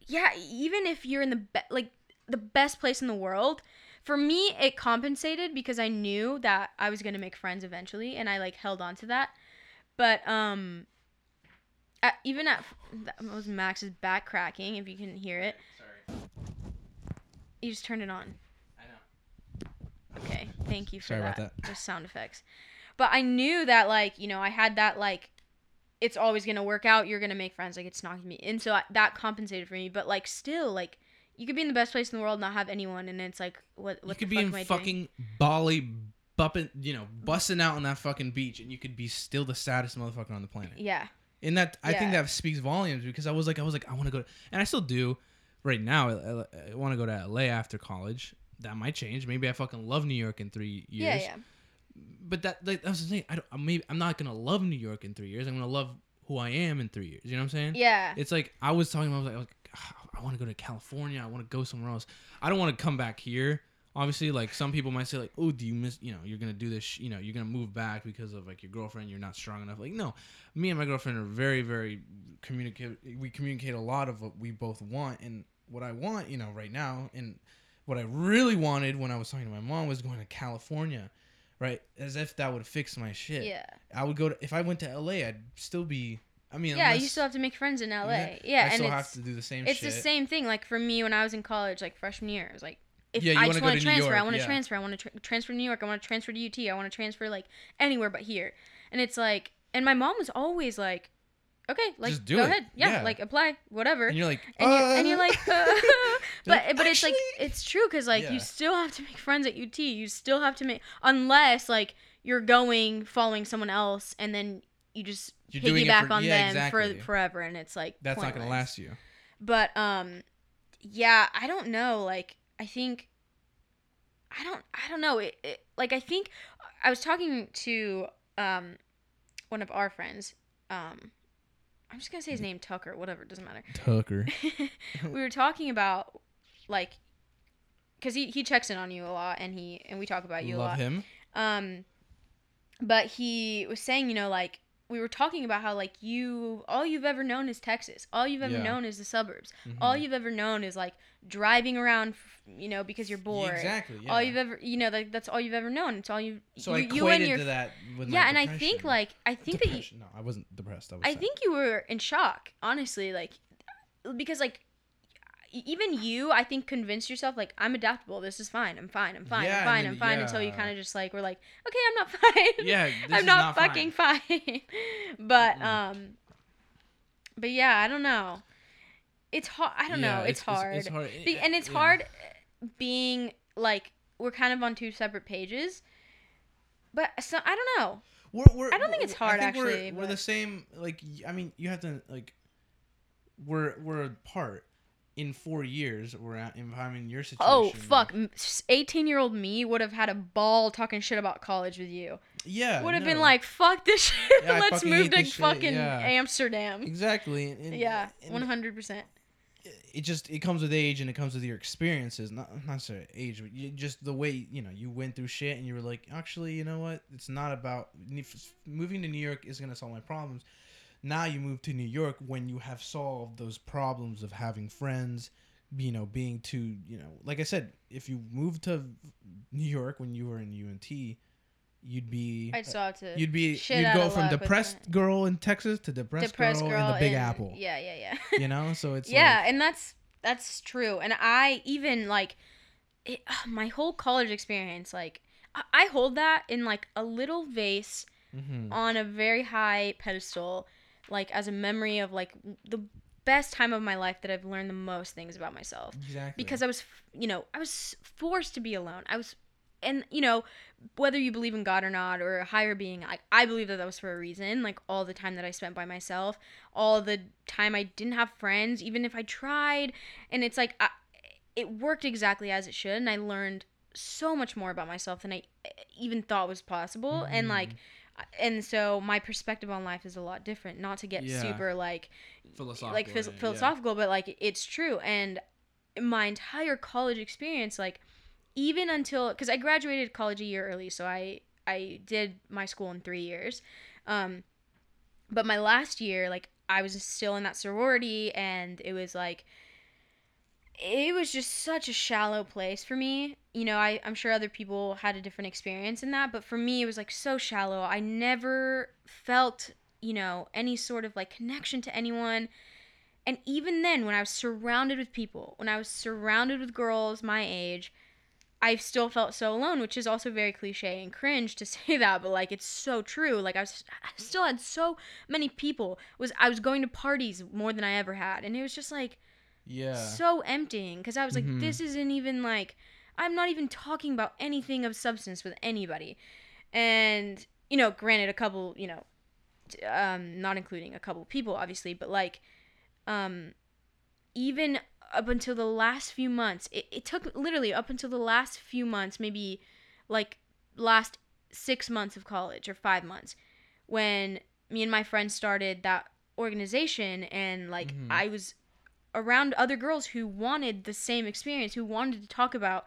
Speaker 1: yeah even if you're in the be- like the best place in the world for me it compensated because i knew that i was going to make friends eventually and i like held on to that. But um at, even at that was max's back cracking if you can hear it.
Speaker 3: Sorry.
Speaker 1: you just turned it on.
Speaker 3: I know.
Speaker 1: okay thank you for
Speaker 2: Sorry
Speaker 1: that.
Speaker 2: about
Speaker 1: just sound effects. But i knew that like you know i had that like it's always gonna work out you're gonna make friends like it's not gonna be and so I, that compensated for me but like still like you could be in the best place in the world and not have anyone and it's like what what
Speaker 2: you could be in fucking Bali, bumping, you know, busting out on that fucking beach, and you could be still the saddest motherfucker on the planet.
Speaker 1: yeah
Speaker 2: And that I think that speaks volumes because I was like, I was like, I want to go, to, and I still do. Right now, I, I want to go to LA after college. That might change. Maybe I fucking love New York in three years.
Speaker 1: yeah yeah
Speaker 2: But that, like, that was the thing. I don't. Maybe I'm not gonna love New York in three years. I'm gonna love who I am in three years. You know what I'm saying?
Speaker 1: yeah
Speaker 2: It's like I was talking about. I was like, like, "Ah, I want to go to California. I want to go somewhere else. I don't want to come back here. Obviously, like some people might say, like, oh, do you miss? You know, you're gonna do this. Sh- you know, you're gonna move back because of like your girlfriend. You're not strong enough. Like, no, me and my girlfriend are very, very communicate. We communicate a lot of what we both want and what I want. You know, right now, and what I really wanted when I was talking to my mom was going to California. Right, as if that would fix my shit.
Speaker 1: yeah
Speaker 2: I would go to if I went to LA, I'd still be. I mean,
Speaker 1: yeah you still have to make friends in la
Speaker 2: Yeah,
Speaker 1: yeah,
Speaker 2: I
Speaker 1: and
Speaker 2: still
Speaker 1: it's
Speaker 2: have to do the same
Speaker 1: it's
Speaker 2: shit.
Speaker 1: the same thing like for me when i was in college like freshman year it was like if
Speaker 2: Yeah,
Speaker 1: I just want
Speaker 2: to
Speaker 1: transfer, I want to
Speaker 2: yeah.
Speaker 1: transfer. I want to tra- transfer to New York. I want to transfer to UT. I want to transfer like anywhere but here. And it's like, and my mom was always like, "Okay, like
Speaker 2: Just do
Speaker 1: go
Speaker 2: it.
Speaker 1: ahead, yeah,
Speaker 2: Yeah.
Speaker 1: like apply, whatever."
Speaker 2: and you're like,
Speaker 1: and you're, and you're
Speaker 2: "Uh."
Speaker 1: like, uh, but but it's like it's true because like you still have to make friends at UT. You still have to make unless like you're going following someone else and then you just
Speaker 2: You're
Speaker 1: piggyback
Speaker 2: for-
Speaker 1: on
Speaker 2: yeah,
Speaker 1: them
Speaker 2: exactly.
Speaker 1: for forever, and it's like
Speaker 2: that's not gonna last you.
Speaker 1: But um, yeah, I don't know. Like I think I don't I don't know. It, it like I think I was talking to um one of our friends. Um, I'm just gonna say his name Tucker. Whatever, it doesn't matter.
Speaker 2: Tucker.
Speaker 1: we were talking about like because he he checks in on you a lot, and he and we talk about you a
Speaker 2: Love
Speaker 1: lot.
Speaker 2: him.
Speaker 1: Um, but he was saying, you know, like we were talking about how like you all you've ever known is Texas. All you've ever
Speaker 2: Yeah.
Speaker 1: known is the suburbs. All
Speaker 2: Mhm.
Speaker 1: you've ever known is like driving around, you know, because you're bored.
Speaker 2: Exactly. Yeah.
Speaker 1: All you've ever, you know, like that's all you've ever known. It's all you.
Speaker 2: so
Speaker 1: you,
Speaker 2: I
Speaker 1: you and
Speaker 2: equated
Speaker 1: your
Speaker 2: to that with
Speaker 1: yeah, and I think like I think that you.
Speaker 2: No, I wasn't depressed. I was.
Speaker 1: I
Speaker 2: sad.
Speaker 1: think you were in shock, honestly, like because like even you, I think convinced yourself like I'm adaptable. This is fine. I'm fine. I'm fine.
Speaker 2: Yeah,
Speaker 1: I'm fine.
Speaker 2: then-
Speaker 1: I'm fine until you kind of just like were like, okay, I'm not fine.
Speaker 3: Yeah,
Speaker 1: I'm not,
Speaker 3: not
Speaker 1: fucking fine. but
Speaker 3: Mm-mm.
Speaker 1: um, but yeah, I don't know. It's hard. I don't
Speaker 3: Yeah,
Speaker 1: know. It's, hard.
Speaker 3: It's, hard.
Speaker 1: Be- and it's
Speaker 3: Yeah.
Speaker 1: hard uh, being like we're kind of on two separate pages. But so I don't know.
Speaker 2: We're, we're,
Speaker 1: I don't think it's hard,
Speaker 2: I think
Speaker 1: actually,
Speaker 2: We're, we're the same. Like I mean, you have to like. We're we're apart. In four years, we're at. If I'm in your oh, situation.
Speaker 1: Oh fuck! Eighteen-year-old me would have had a ball talking shit about college with you.
Speaker 2: Yeah.
Speaker 1: Would have
Speaker 2: no.
Speaker 1: been like, "Fuck this shit.
Speaker 2: Yeah,
Speaker 1: Let's move to fucking
Speaker 2: yeah.
Speaker 1: Amsterdam."
Speaker 2: Exactly. and- and-
Speaker 1: Yeah, one hundred percent.
Speaker 2: It just it comes with age and it comes with your experiences. Not not necessarily age, but you, just the way you know you went through shit and you were like, actually, you know what? It's not about moving to New York is gonna solve my problems. Now you move to New York when you have solved those problems of having friends, you know, being too, you know, like I said, if you moved to New York when you were in UNT, you'd be
Speaker 1: I saw it to
Speaker 2: you'd be you'd go from depressed girl in Texas to depressed,
Speaker 1: depressed
Speaker 2: girl,
Speaker 1: girl
Speaker 2: in the Big
Speaker 1: in-
Speaker 2: Apple.
Speaker 1: Yeah, yeah, yeah.
Speaker 2: You know, so it's
Speaker 1: yeah,
Speaker 2: like,
Speaker 1: and that's that's true. And I even like it, my whole college experience. Like I, I hold that in like a little vase
Speaker 2: mhm.
Speaker 1: on a very high pedestal, like as a memory of like the best time of my life that I've learned the most things about myself.
Speaker 2: exactly
Speaker 1: Because I was, you know, I was forced to be alone. I was, and you know, whether you believe in God or not or a higher being, like I believe that that was for a reason. Like all the time that I spent by myself, all the time I didn't have friends, even if I tried, and it's like I, it worked exactly as it should, and I learned so much more about myself than I eh, even thought was possible, and mm-hmm.
Speaker 2: like.
Speaker 1: And so my perspective on life is a lot different not to get
Speaker 3: Yeah.
Speaker 1: super like
Speaker 3: philosophical.
Speaker 1: like phys-
Speaker 3: yeah, yeah.
Speaker 1: but like it's true and my entire college experience like even until because i graduated college a year early so i i did my school in three years um but my last year like i was still in that sorority and it was like it was just such a shallow place for me. You know, I, I'm sure other people had a different experience in that, but for me, it was like so shallow. I never felt, you know, any sort of like connection to anyone. And even then, when I was surrounded with people, when I was surrounded with girls my age, I still felt so alone, which is also very cliche and cringe to say that, but like it's so true. Like I was, I still had so many people. Was I was going to parties more than I ever had, and it was just like
Speaker 2: yeah
Speaker 1: so emptying because I was like,
Speaker 2: Mhm.
Speaker 1: this isn't even like, I'm not even talking about anything of substance with anybody. And, you know, granted, a couple, you know, um, not including a couple people, obviously, but like, um, even up until the last few months, it, it took literally up until the last few months, maybe like last six months of college or five months, when me and my friends started that organization and like
Speaker 2: Mhm.
Speaker 1: I was around other girls who wanted the same experience, who wanted to talk about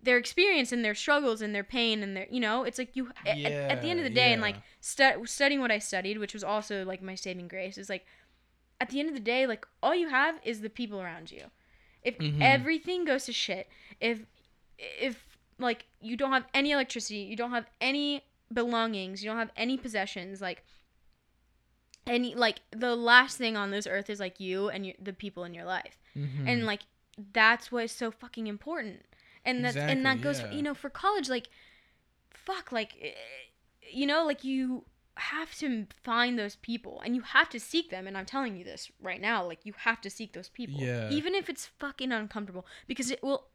Speaker 1: their experience and their struggles and their pain and their, you know, it's like you at, at the end of the
Speaker 2: Yeah,
Speaker 1: day and like stu- studying what I studied, which was also like my saving grace, is like at the end of the day, like all you have is the people around you. If
Speaker 2: Mhm.
Speaker 1: everything goes to shit, if if like you don't have any electricity, you don't have any belongings, you don't have any possessions, like any like the last thing on this earth is like you and your, the people in your life.
Speaker 2: Mhm.
Speaker 1: and like that's what is so fucking important. And that and that goes
Speaker 2: yeah.
Speaker 1: you know for college like fuck like eh, you know like you have to find those people and you have to seek them. And i'm telling you this right now like you have to seek those people.
Speaker 2: Yeah.
Speaker 1: even if it's fucking uncomfortable. Because it will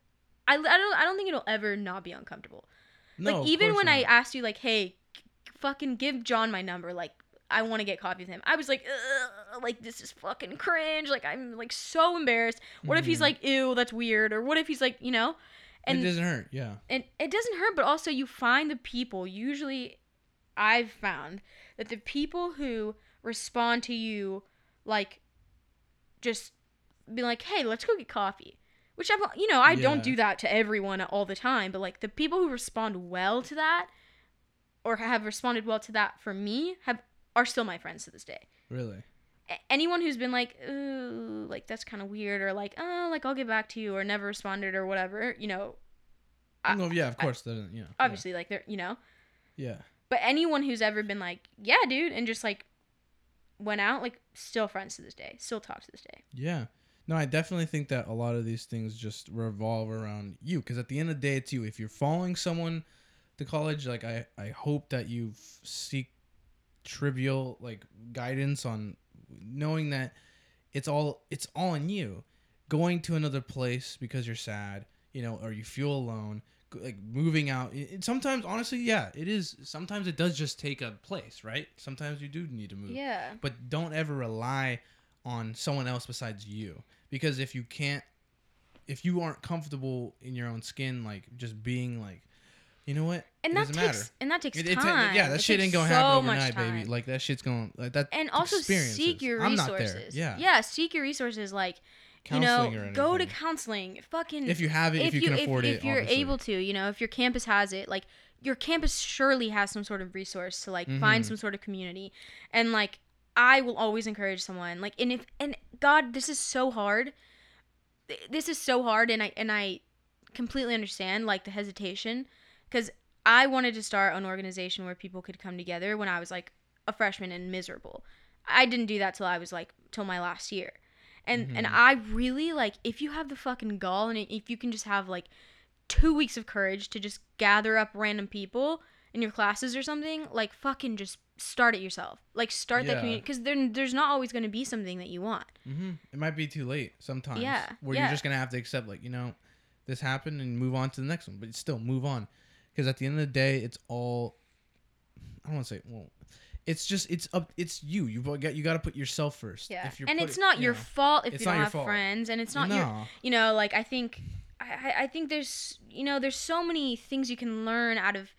Speaker 1: I, I don't I don't think it'll ever not be uncomfortable.
Speaker 2: No,
Speaker 1: like even when I asked you like, hey, fucking give John my number, like I want to get coffee with him. I was like, Ugh, like this is fucking cringe. Like I'm like so embarrassed. What if he's
Speaker 2: Mhm.
Speaker 1: like, ew, that's weird, or what if he's like, you know, and
Speaker 2: it doesn't hurt. Yeah.
Speaker 1: and it doesn't hurt, but also you find the people. Usually, I've found that the people who respond to you, like, just be like, hey, let's go get coffee. which I've you know I
Speaker 2: Yeah.
Speaker 1: don't do that to everyone all the time, but like the people who respond well to that or have responded well to that for me have are still my friends to this day.
Speaker 2: Really?
Speaker 1: A- anyone who's been like, ooh, like that's kind of weird, or like, oh, like I'll get back to you, or never responded, or whatever, you know, I-
Speaker 2: no, yeah, of course. doesn't you know?
Speaker 1: obviously, like they're, you know,
Speaker 2: Yeah.
Speaker 1: but anyone who's ever been like, yeah, dude, and just like went out, like still friends to this day, still talk to this day.
Speaker 2: Yeah. No, I definitely think that a lot of these things just revolve around you because at the end of the day, it's you. If you're following someone to college, like I, I hope that you seek trivial like guidance on knowing that it's all it's all on you. Going to another place because you're sad, you know, or you feel alone, like moving out. It- sometimes, honestly, yeah, it is. Sometimes it does just take a place, right? Sometimes you do need to move
Speaker 1: Yeah,
Speaker 2: but don't ever rely on someone else besides you because if you can't if you aren't comfortable in your own skin like just being like you know what
Speaker 1: and
Speaker 2: it
Speaker 1: that
Speaker 2: doesn't
Speaker 1: takes
Speaker 2: matter
Speaker 1: and that takes
Speaker 2: It- it
Speaker 1: time.
Speaker 2: yeah that
Speaker 1: It
Speaker 2: shit ain't gonna
Speaker 1: so
Speaker 2: happen overnight baby like that shit's going like that
Speaker 1: and also seek your resources.
Speaker 2: yeah
Speaker 1: yeah, seek your resources. Like
Speaker 2: counseling
Speaker 1: you know, go to counseling. Fucking
Speaker 2: if you have it if, you can afford
Speaker 1: if,
Speaker 2: it
Speaker 1: if you're
Speaker 2: obviously.
Speaker 1: able to, you know, if your campus has it, like your campus surely has some sort of resource to like find
Speaker 2: Mhm.
Speaker 1: some sort of community, and like I will always encourage someone. Like, and if and God, this is so hard. This is so hard, and I and I completely understand like the hesitation, because I wanted to start an organization where people could come together when I was like a freshman and miserable. I didn't do that till I was like till my last year. And and
Speaker 2: Mhm.
Speaker 1: I really like if you have the fucking gall and if you can just have like 2 weeks of courage to just gather up random people in your classes or something, like fucking just start it yourself. Like start that community cuz there there's not always going to be something that you want.
Speaker 2: Mhm. it might be too late sometimes
Speaker 1: Yeah,
Speaker 2: where
Speaker 1: yeah.
Speaker 2: you're just gonna have to accept like you know this happened and move on to the next one but still move on because at the end of the day it's all i don't want to say well it's just it's up it's you. You got you got to put yourself first.
Speaker 1: Yeah.
Speaker 2: If you're
Speaker 1: And
Speaker 2: put-
Speaker 1: it's not
Speaker 2: you
Speaker 1: your
Speaker 2: know,
Speaker 1: fault if you don't have
Speaker 2: fault.
Speaker 1: friends and it's not your you know like i think I, I- I think there's you know there's so many things you can learn out of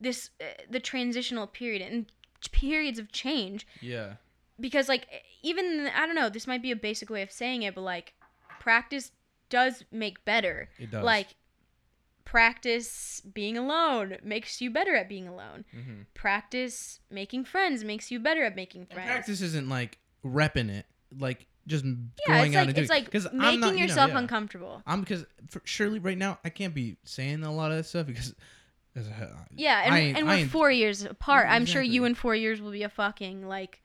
Speaker 1: this uh, the transitional period and periods of change.
Speaker 2: Yeah.
Speaker 1: Because like even i don't know this might be a basic way of saying it but like practice does make better.
Speaker 2: It does.
Speaker 1: Like practice being alone makes you better at being alone
Speaker 2: mm-hmm.
Speaker 1: practice making friends makes you better at making friends
Speaker 2: practice isn't like repping it like just
Speaker 1: yeah
Speaker 2: going
Speaker 1: it's
Speaker 2: out
Speaker 1: like
Speaker 2: and doing
Speaker 1: it's like
Speaker 2: because
Speaker 1: making
Speaker 2: not, you know,
Speaker 1: yourself
Speaker 2: yeah.
Speaker 1: uncomfortable
Speaker 2: I'm because surely right now I can't be saying a lot of that stuff because 'cause,
Speaker 1: Yeah, and,
Speaker 2: I
Speaker 1: and we're four years apart.
Speaker 2: Yeah,
Speaker 1: I'm sure you
Speaker 2: exactly.
Speaker 1: in four years will be a fucking like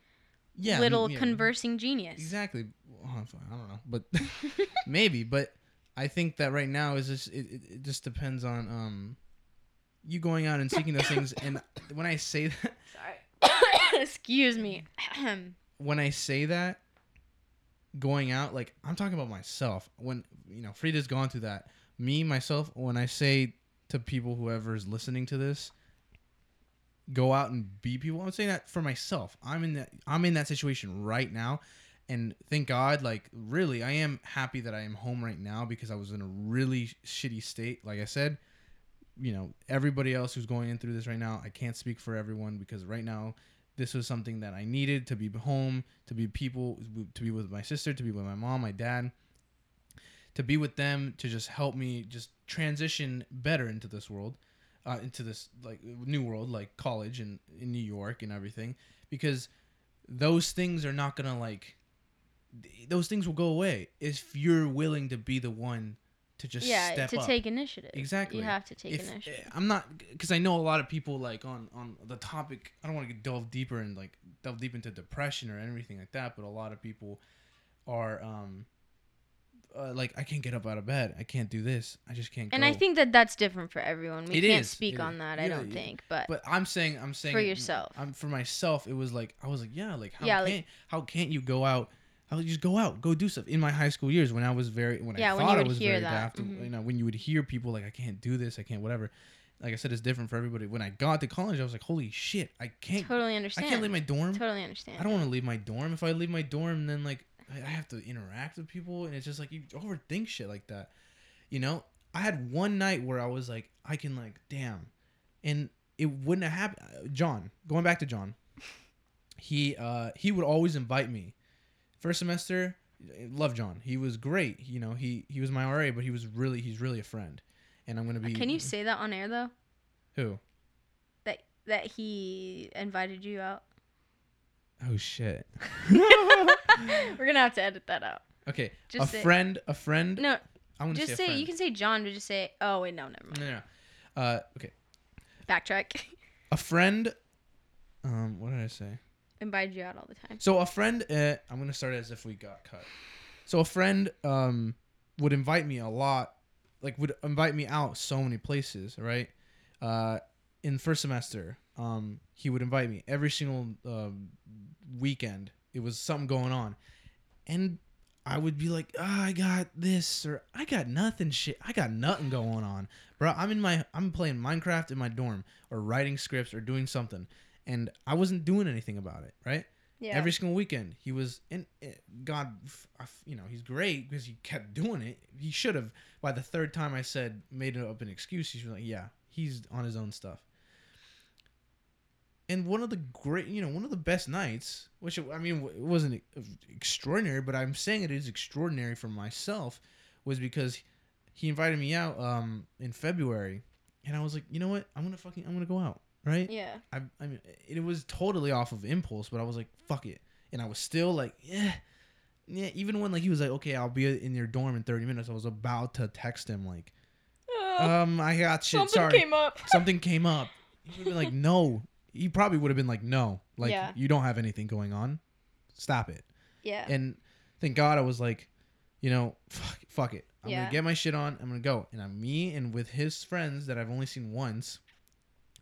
Speaker 2: yeah
Speaker 1: little
Speaker 2: yeah.
Speaker 1: conversing genius.
Speaker 2: Exactly. Well, I don't know, but maybe. But I think that right now is just it, it, it just depends on um you going out and seeking those things. And when I say that,
Speaker 1: Sorry. Excuse me.
Speaker 2: when I say that, going out, like I'm talking about myself. When you know Frida's gone through that. Me myself, when I say to people, whoever is listening to this, go out and be people. I'm saying that for myself. I'm in that. I'm in that situation right now, and thank God. Like really, I am happy that I am home right now because I was in a really shitty state. Like I said, you know, everybody else who's going in through this right now, I can't speak for everyone because right now this was something that I needed to be home, to be people, to be with my sister, to be with my mom, my dad, to be with them, to just help me just transition better into this world, uh, into this like new world, like college and in New York and everything, because those things are not gonna like, th- those things will go away if you're willing to be the one to just
Speaker 1: yeah, to
Speaker 2: up.
Speaker 1: take initiative.
Speaker 2: Exactly.
Speaker 1: You have to take
Speaker 2: If-
Speaker 1: initiative.
Speaker 2: I'm not because I know a lot of people like on on the topic. I don't want to delve deeper and like delve deep into depression or anything like that. But a lot of people are um uh, like I can't get up out of bed. I can't do this. I just can't.
Speaker 1: And
Speaker 2: go.
Speaker 1: I think that that's different for everyone. We
Speaker 2: It
Speaker 1: can't
Speaker 2: is,
Speaker 1: speak
Speaker 2: it
Speaker 1: on
Speaker 2: is.
Speaker 1: that. I don't
Speaker 2: yeah.
Speaker 1: think, but,
Speaker 2: But I'm saying I'm saying
Speaker 1: For yourself.
Speaker 2: I'm for myself. It was like I was like yeah like how
Speaker 1: Yeah,
Speaker 2: can't
Speaker 1: like-
Speaker 2: how can't you go out. How you just go out, go do stuff. In my high school years, when I was very, when
Speaker 1: Yeah,
Speaker 2: I thought
Speaker 1: you
Speaker 2: I was very daft,
Speaker 1: mhm.
Speaker 2: you know, when you would hear people like, I can't do this, I can't whatever. Like I said, it's different for everybody. When I got to college, I was like, holy shit, I can't
Speaker 1: totally understand.
Speaker 2: I can't leave my dorm.
Speaker 1: totally understand.
Speaker 2: I don't want to leave my dorm. If I leave my dorm, then like I I have to interact with people, and it's just like you overthink shit like that. You know, I had one night where I was like, I can like, damn, and it wouldn't have happened. John, going back to John, he uh he would always invite me. First semester, love John. He was great. You know, he he was my RA, but he was really he's really a friend. And I'm gonna be.
Speaker 1: Can you say that on air though?
Speaker 2: who?
Speaker 1: That that he invited you out.
Speaker 2: Oh shit.
Speaker 1: We're gonna have to edit that out.
Speaker 2: Okay,
Speaker 1: Just
Speaker 2: a
Speaker 1: say-
Speaker 2: friend, a friend.
Speaker 1: No,
Speaker 2: I'm gonna
Speaker 1: just
Speaker 2: say,
Speaker 1: say you can say John, but just say. Oh wait, no, never mind.
Speaker 2: No, no, no. Uh, okay,
Speaker 1: Backtrack.
Speaker 2: a friend. Um, what did I say?
Speaker 1: Invited you out all the time.
Speaker 2: So a friend, uh, I'm gonna start as if we got cut. So a friend um would invite me a lot, like would invite me out so many places, right? Uh, in first semester, um, he would invite me every single um, weekend. It was something going on, and I would be like, oh, I got this or I got nothing. Shit, I got nothing going on, bro. I'm in my, I'm playing Minecraft in my dorm or writing scripts or doing something, and I wasn't doing anything about it, right?
Speaker 1: Yeah.
Speaker 2: Every single weekend, he was in. eh, God, f- I f- you know, he's great because he kept doing it. He should have. By the third time, I said made it up an excuse. He's like, yeah, he's on his own stuff. And one of the great, you know, one of the best nights, which I mean, it wasn't extraordinary, but I'm saying it is extraordinary for myself, was because he invited me out um in February, and I was like, you know what, I'm gonna fucking, I'm gonna go out, right?
Speaker 1: yeah.
Speaker 2: I, I mean, it was totally off of impulse, but I was like, fuck it. And I was still like, yeah. Yeah, even when like he was like, okay, I'll be in your dorm in 30 minutes, I was about to text him like, um, I got shit.
Speaker 1: Oh, Something
Speaker 2: Sorry,
Speaker 1: came up.
Speaker 2: something came up. He would have been like, no. He probably would have been like, no, like
Speaker 1: Yeah.
Speaker 2: you don't have anything going on. Stop it.
Speaker 1: Yeah.
Speaker 2: And thank God I was like, you know, fuck, fuck it. I'm
Speaker 1: Yeah.
Speaker 2: gonna get my shit on. I'm gonna go. And I'm me and with his friends that I've only seen once,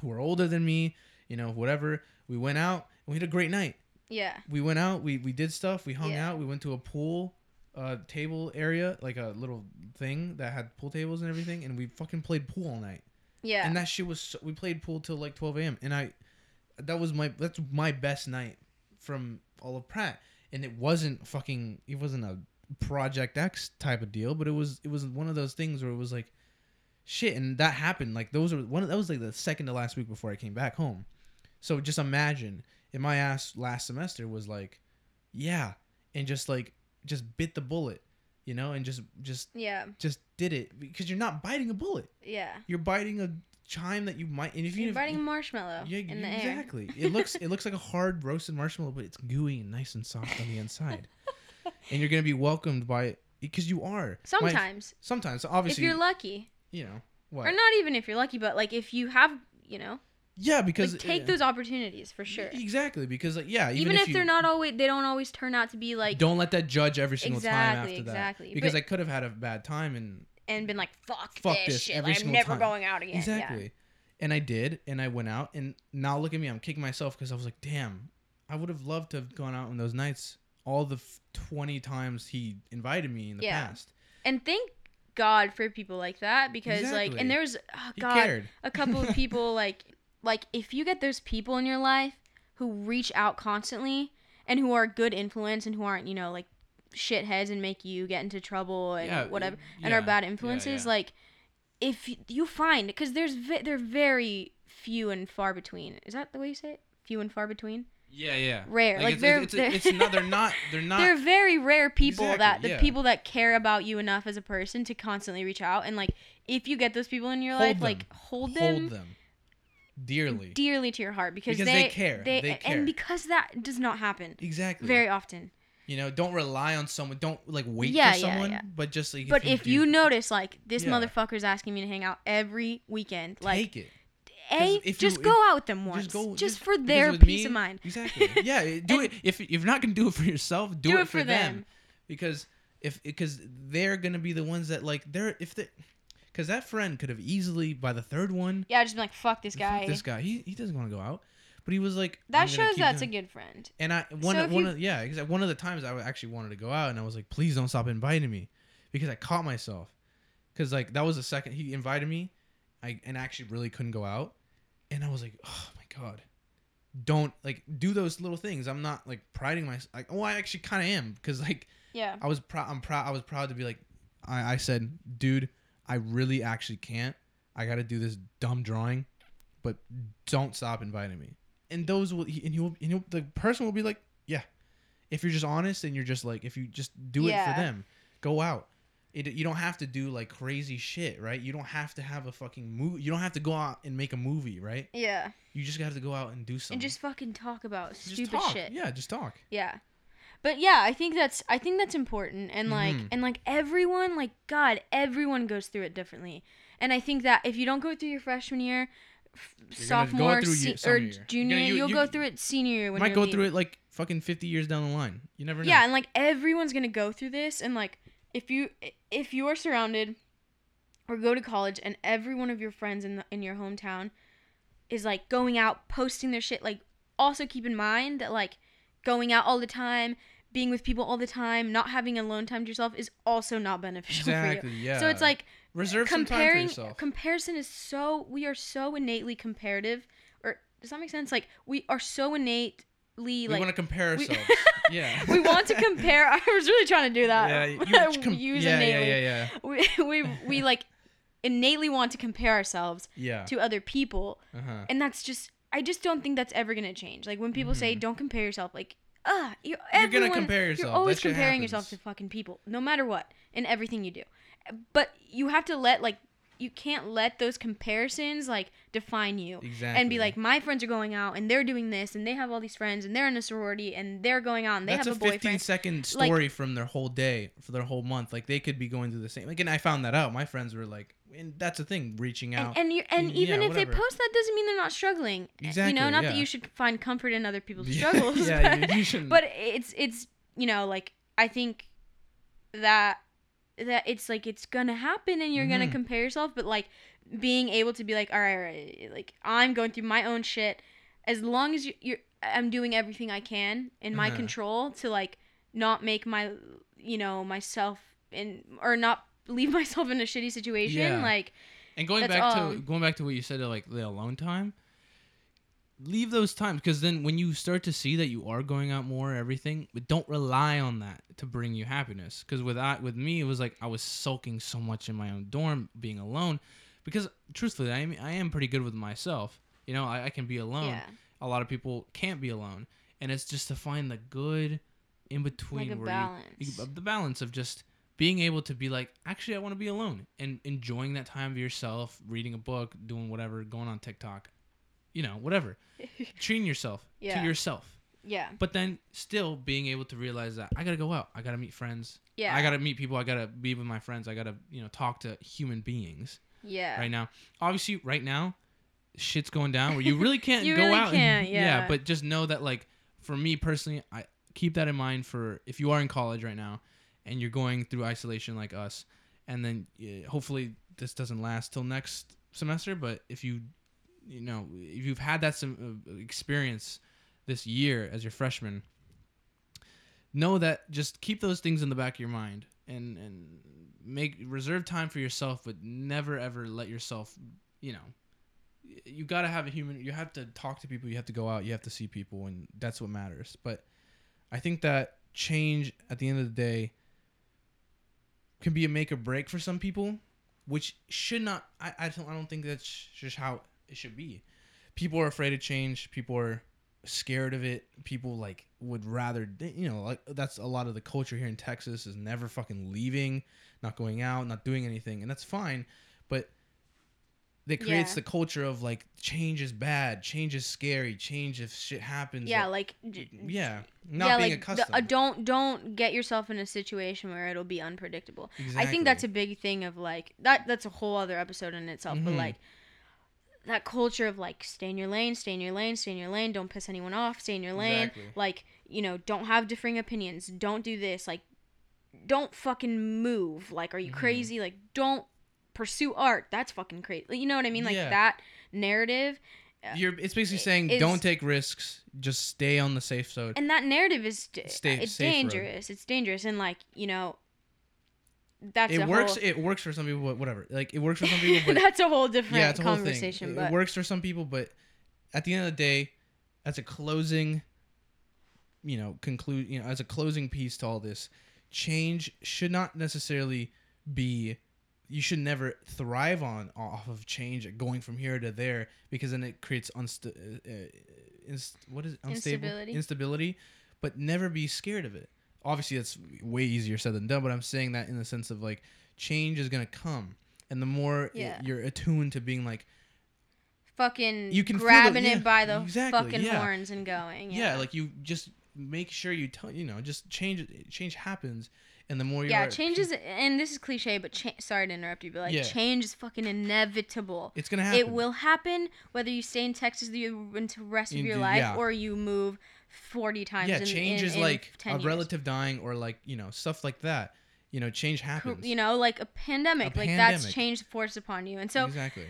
Speaker 2: who are older than me, you know, whatever. We went out and we had a great night.
Speaker 1: yeah.
Speaker 2: We went out. We we did stuff. We hung
Speaker 1: Yeah.
Speaker 2: out. We went to a pool, uh, table area, like a little thing that had pool tables and everything, and we fucking played pool all night.
Speaker 1: Yeah.
Speaker 2: And that shit was so, we played pool till like 12 a.m. and I that was my that's my best night from all of Pratt. And it wasn't fucking it wasn't a Project X type of deal, but it was it was one of those things where it was like shit and that happened like those were one of that was like the second to last week before I came back home. So just imagine if my ass last semester was like yeah and just like just bit the bullet, you know, and just just
Speaker 1: yeah.
Speaker 2: just did it because you're not biting a bullet
Speaker 1: Yeah.
Speaker 2: you're biting a chime that you might and if you
Speaker 1: You're biting a marshmallow
Speaker 2: yeah,
Speaker 1: in the air.
Speaker 2: exactly it looks it looks like a hard roasted marshmallow but it's gooey and nice and soft on the inside and you're gonna be welcomed by it because you are My-
Speaker 1: Sometimes,
Speaker 2: sometimes
Speaker 1: if
Speaker 2: obviously
Speaker 1: you're lucky,
Speaker 2: you know what
Speaker 1: or not even if you're lucky, but like if you have, you know,
Speaker 2: yeah because
Speaker 1: like take
Speaker 2: uh,
Speaker 1: those opportunities for sure.
Speaker 2: exactly because like yeah even,
Speaker 1: Even, if,
Speaker 2: you,
Speaker 1: they're not always, they don't always turn out to be like
Speaker 2: don't let that judge every single time
Speaker 1: Exactly,
Speaker 2: after
Speaker 1: exactly.
Speaker 2: that because
Speaker 1: But-
Speaker 2: I could have had a bad time and
Speaker 1: and been like, fuck,
Speaker 2: Fuck
Speaker 1: this,
Speaker 2: this
Speaker 1: shit.
Speaker 2: every
Speaker 1: I'm never
Speaker 2: time.
Speaker 1: going out again.
Speaker 2: Exactly. And I did, and I went out, and now look at me. I'm kicking myself because I was like, damn, I would have loved to have gone out on those nights all the f- 20 times he invited me in the
Speaker 1: Yeah.
Speaker 2: past.
Speaker 1: And thank God for people like that because like, and there's oh God, a couple of people like like if you get those people in your life who reach out constantly and who are a good influence and who aren't you know like shitheads and make you get into trouble and
Speaker 3: Yeah,
Speaker 1: whatever
Speaker 3: uh,
Speaker 1: and are bad influences
Speaker 3: yeah.
Speaker 1: like if you find because there's ve- they're very few and far between. Is that the way you say it? Few and far between
Speaker 3: Yeah, yeah.
Speaker 1: Rare, like,
Speaker 3: it's,
Speaker 1: they're-
Speaker 3: it's,
Speaker 1: they're-
Speaker 3: it's, not. They're not. They're not.
Speaker 1: they're very rare people that the
Speaker 2: yeah.
Speaker 1: people that care about you enough as a person to constantly reach out and like if you get those people in your
Speaker 2: Hold
Speaker 1: life
Speaker 2: them.
Speaker 1: like hold them,
Speaker 2: Hold
Speaker 1: them,
Speaker 2: dearly.
Speaker 1: dearly to your heart because,
Speaker 2: Because
Speaker 1: they,
Speaker 2: they care. They care.
Speaker 1: and because that does not happen
Speaker 2: exactly.
Speaker 1: very often
Speaker 2: you know, don't rely on someone. Don't like wait
Speaker 1: Yeah,
Speaker 2: for someone,
Speaker 1: yeah.
Speaker 2: but just like.
Speaker 1: but if
Speaker 2: do-
Speaker 1: you notice like this
Speaker 2: Yeah.
Speaker 1: motherfucker's asking me to hang out every weekend like
Speaker 2: take it.
Speaker 1: A
Speaker 2: if you-
Speaker 1: just go out with them once
Speaker 2: Just go.
Speaker 1: just, for their peace
Speaker 2: me-
Speaker 1: of mind
Speaker 2: Exactly. Yeah. Do it. If if you're not gonna do it for yourself, do, it, for them. Because if because they're gonna be the ones that like they're if they because that friend could have easily by the third one.
Speaker 1: yeah just be like fuck this
Speaker 2: "Fuck
Speaker 1: guy
Speaker 2: This guy. He he doesn't want to go out. But he was like.
Speaker 1: That shows that's
Speaker 2: doing-"
Speaker 1: a good friend
Speaker 2: And I one
Speaker 1: So
Speaker 2: of
Speaker 1: if
Speaker 2: one
Speaker 1: you-
Speaker 2: of yeah exactly one of the times I actually wanted to go out and I was like please don't stop inviting me because I caught myself because like that was the second he invited me I and I actually really couldn't go out and I was like oh my god. Don't like do those little things. I'm not like priding myself like oh I actually kind of am because like
Speaker 1: yeah.
Speaker 2: I was proud I'm proud I was proud to be like I I said dude I really actually can't. I got to do this dumb drawing but don't stop inviting me. And those will and he'll, and he'll the person will be like yeah. If you're just honest and you're just like if you just do it for them, go out. It, you don't have to do like crazy shit, right? You don't have to have a fucking movie. You don't have to go out and make a movie, right?
Speaker 1: Yeah.
Speaker 2: You just have to go out and do something.
Speaker 1: And just fucking talk about
Speaker 2: Just
Speaker 1: stupid
Speaker 2: talk.
Speaker 1: shit.
Speaker 2: Yeah, just talk.
Speaker 1: Yeah. But yeah, I think that's I think that's important and like
Speaker 2: Mhm.
Speaker 1: and like everyone like god, everyone goes through it differently. And I think that if you don't go through your freshman year, f- sophomore, se-
Speaker 2: your
Speaker 1: or junior,
Speaker 2: you-
Speaker 1: you, will
Speaker 2: you-
Speaker 1: go through it senior year
Speaker 2: You
Speaker 1: when
Speaker 2: might
Speaker 1: you're
Speaker 2: go
Speaker 1: leaving.
Speaker 2: through it like fucking 50 years down the line. You never know.
Speaker 1: Yeah, and like everyone's gonna go through this, and like if you if you are surrounded or go to college, and every one of your friends in the, in your hometown is like going out, posting their shit. Like, also keep in mind that like going out all the time, being with people all the time, not having alone time to yourself is also not beneficial for you.
Speaker 2: Yeah.
Speaker 1: So it's like
Speaker 2: reserve some time for
Speaker 1: comparing
Speaker 2: yourself.
Speaker 1: comparison is so we are so innately comparative. Or does that make sense? Like we are so innately
Speaker 2: we
Speaker 1: like
Speaker 2: want to compare
Speaker 1: we-
Speaker 2: ourselves. yeah.
Speaker 1: we want to compare. I was really trying to do that.
Speaker 2: Yeah, you com-
Speaker 1: Use
Speaker 2: yeah, yeah,
Speaker 1: innately.
Speaker 2: yeah, yeah,
Speaker 1: We, we we like innately want to compare ourselves
Speaker 2: yeah.
Speaker 1: to other people,
Speaker 2: Uh-huh.
Speaker 1: and that's just. I just don't think that's ever gonna change. Like when people say
Speaker 2: Mhm.
Speaker 1: don't compare yourself, like ah, you're,
Speaker 2: You're gonna
Speaker 1: everyone-
Speaker 2: compare
Speaker 1: You're always comparing yourself to fucking people, no matter what, in everything you do. But you have to let like you can't let those comparisons like define you
Speaker 2: Exactly.
Speaker 1: and be like, my friends are going out and they're doing this and they have all these friends and they're in a sorority and they're going out and they
Speaker 2: That's
Speaker 1: have
Speaker 2: a
Speaker 1: a boyfriend.
Speaker 2: 15 second
Speaker 1: Like-
Speaker 2: story from their whole day, for their whole month. Like they could be going through the same. Like, and I found that out. My friends were like, and that's the thing, reaching out.
Speaker 1: and and, you and
Speaker 2: Yeah,
Speaker 1: even if
Speaker 2: whatever.
Speaker 1: they post that doesn't mean they're not struggling.
Speaker 2: Exactly,
Speaker 1: You know, not that you should find comfort in other people's
Speaker 2: Yeah,
Speaker 1: struggles.
Speaker 2: yeah,
Speaker 1: but,
Speaker 2: you- you shouldn't.
Speaker 1: but it's it's you know like I think that that it's like it's gonna happen and you're gonna
Speaker 2: Mhm.
Speaker 1: compare yourself, but like being able to be like, all right, all right, like I'm going through my own shit. As long as you, you're, I'm doing everything I can in my
Speaker 2: Uh-huh.
Speaker 1: control to like not make my, you know, myself in or not leave myself in a shitty situation.
Speaker 2: Yeah.
Speaker 1: Like
Speaker 2: And going back
Speaker 1: all.
Speaker 2: to going back to what you said, to like the alone time. Leave those times because then when you start to see that you are going out more, everything, but don't rely on that to bring you happiness. Because with I, with me, it was like I was sulking so much in my own dorm, being alone. Because truthfully, I am I am pretty good with myself. You know, I, I can be alone.
Speaker 1: yeah,
Speaker 2: A lot of people can't be alone, and it's just to find the good in between
Speaker 1: like balance.
Speaker 2: you, you the balance of just being able to be like, actually, I want to be alone and enjoying that time to yourself, reading a book, doing whatever, going on TikTok, you know, whatever, treating yourself
Speaker 1: Yeah.
Speaker 2: to yourself.
Speaker 1: yeah,
Speaker 2: But then still being able to realize that I gotta go out, I gotta meet friends,
Speaker 1: yeah,
Speaker 2: I gotta meet people, I gotta be with my friends, I gotta you know talk to human beings
Speaker 1: yeah,
Speaker 2: right now. Obviously, right now, shit's going down where you really can't
Speaker 1: You
Speaker 2: go
Speaker 1: really
Speaker 2: out.
Speaker 1: can't,
Speaker 2: and,
Speaker 1: yeah.
Speaker 2: But just know that, like, for me personally, I keep that in mind for if you are in college right now and you're going through isolation like us, and then uh, hopefully this doesn't last till next semester. But if you, you know, if you've had that some uh, experience this year as your freshman, know that just keep those things in the back of your mind and and make reserve time for yourself but never ever let yourself you know you got to have a human you have to talk to people you have to go out you have to see people and that's what matters. But i think that change at the end of the day can be a make or break for some people which should not i i don't, I don't think that's just how it should be. People are afraid of change. People are scared of it people like would rather you know like that's a lot of the culture here in texas is never fucking leaving not going out not doing anything and that's fine but it creates
Speaker 1: Yeah.
Speaker 2: the culture of like change is bad change is scary change if shit happens
Speaker 1: yeah,
Speaker 2: like,
Speaker 1: like
Speaker 2: yeah not
Speaker 1: yeah,
Speaker 2: being
Speaker 1: like the- uh, don't don't get yourself in a situation where it'll be unpredictable. I think that's a big thing of like that. That's a whole other episode in itself. But
Speaker 2: Mhm.
Speaker 1: like that culture of like stay in your lane, stay in your lane, stay in your lane. Don't piss anyone off. Stay in your lane.
Speaker 2: Exactly.
Speaker 1: Like you know, don't have differing opinions. Don't do this. Like don't fucking move. Like are you
Speaker 2: Mhm.
Speaker 1: crazy? Like don't pursue art. That's fucking crazy. You know what I mean? Like
Speaker 2: Yeah.
Speaker 1: that narrative.
Speaker 2: you're it's basically saying
Speaker 1: is-
Speaker 2: don't take risks just stay on the safe side
Speaker 1: and that narrative is d-
Speaker 2: Stay
Speaker 1: it's
Speaker 2: safe road.
Speaker 1: dangerous it's dangerous and like you know that's
Speaker 2: it
Speaker 1: a
Speaker 2: works
Speaker 1: whole,
Speaker 2: it works for some people but whatever like it works for some people but
Speaker 1: that's a whole different
Speaker 2: yeah it's a whole
Speaker 1: conversation
Speaker 2: thing
Speaker 1: but
Speaker 2: it works for some people but at the end of the day as a closing you know conclude you know as a closing piece to all this change should not necessarily be you should never thrive on off of change going from here to there because then it creates unsta- uh, uh, inst- what is it? unstable
Speaker 1: Instability.
Speaker 2: instability but never be scared of it. Obviously, that's way easier said than done. But I'm saying that in the sense of like change is gonna come, and the more
Speaker 1: Yeah.
Speaker 2: you're attuned to being like,
Speaker 1: Fucking
Speaker 2: You can feel the-
Speaker 1: grabbing
Speaker 2: yeah,
Speaker 1: it by the
Speaker 2: exactly,
Speaker 1: fucking
Speaker 2: yeah.
Speaker 1: horns and going.
Speaker 2: yeah, like you just make sure you tell you know just change change happens, and the more you're
Speaker 1: yeah, change is, and this is cliche, but cha- sorry to interrupt you, but like
Speaker 2: Yeah.
Speaker 1: change is fucking inevitable.
Speaker 2: it's gonna happen.
Speaker 1: It will happen whether you stay in Texas the rest
Speaker 2: You
Speaker 1: of your
Speaker 2: do-
Speaker 1: life
Speaker 2: yeah.
Speaker 1: or you move forty times.
Speaker 2: yeah
Speaker 1: in,
Speaker 2: change
Speaker 1: in-
Speaker 2: is
Speaker 1: in
Speaker 2: like a
Speaker 1: years.
Speaker 2: relative dying or like you know stuff like that you know change happens
Speaker 1: You know, like a pandemic,
Speaker 2: A
Speaker 1: like that's
Speaker 2: pandemic.
Speaker 1: change forced upon you. And so,
Speaker 2: exactly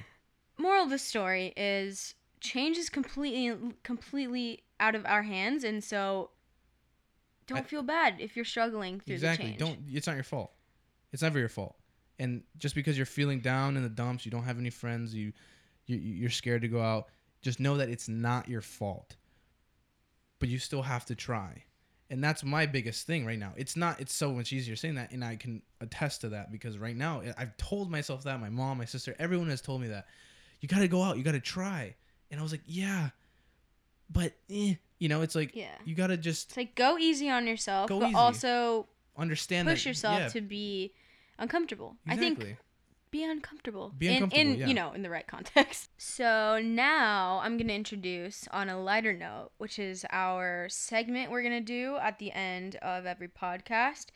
Speaker 1: moral of the story is change is completely completely out of our hands, and so don't
Speaker 2: I-
Speaker 1: feel bad if you're struggling through
Speaker 2: exactly
Speaker 1: the change.
Speaker 2: don't it's not your fault it's never your fault and just because you're feeling down in the dumps you don't have any friends you, you you're scared to go out just know that it's not your fault but you still have to try and that's my biggest thing right now it's not it's so much easier saying that and i can attest to that because right now i've told myself that my mom my sister everyone has told me that you got to go out you got to try and i was like yeah but eh, you know it's like
Speaker 1: Yeah.
Speaker 2: you got to just
Speaker 1: It's like go easy on yourself, but
Speaker 2: easy.
Speaker 1: also
Speaker 2: understand
Speaker 1: push
Speaker 2: that,
Speaker 1: yourself
Speaker 2: yeah,
Speaker 1: to be uncomfortable. I think be uncomfortable.
Speaker 2: Be
Speaker 1: in,
Speaker 2: uncomfortable,
Speaker 1: in
Speaker 2: yeah.
Speaker 1: you know, in the right context. So now I'm gonna introduce on a lighter note, which is our segment we're gonna do at the end of every podcast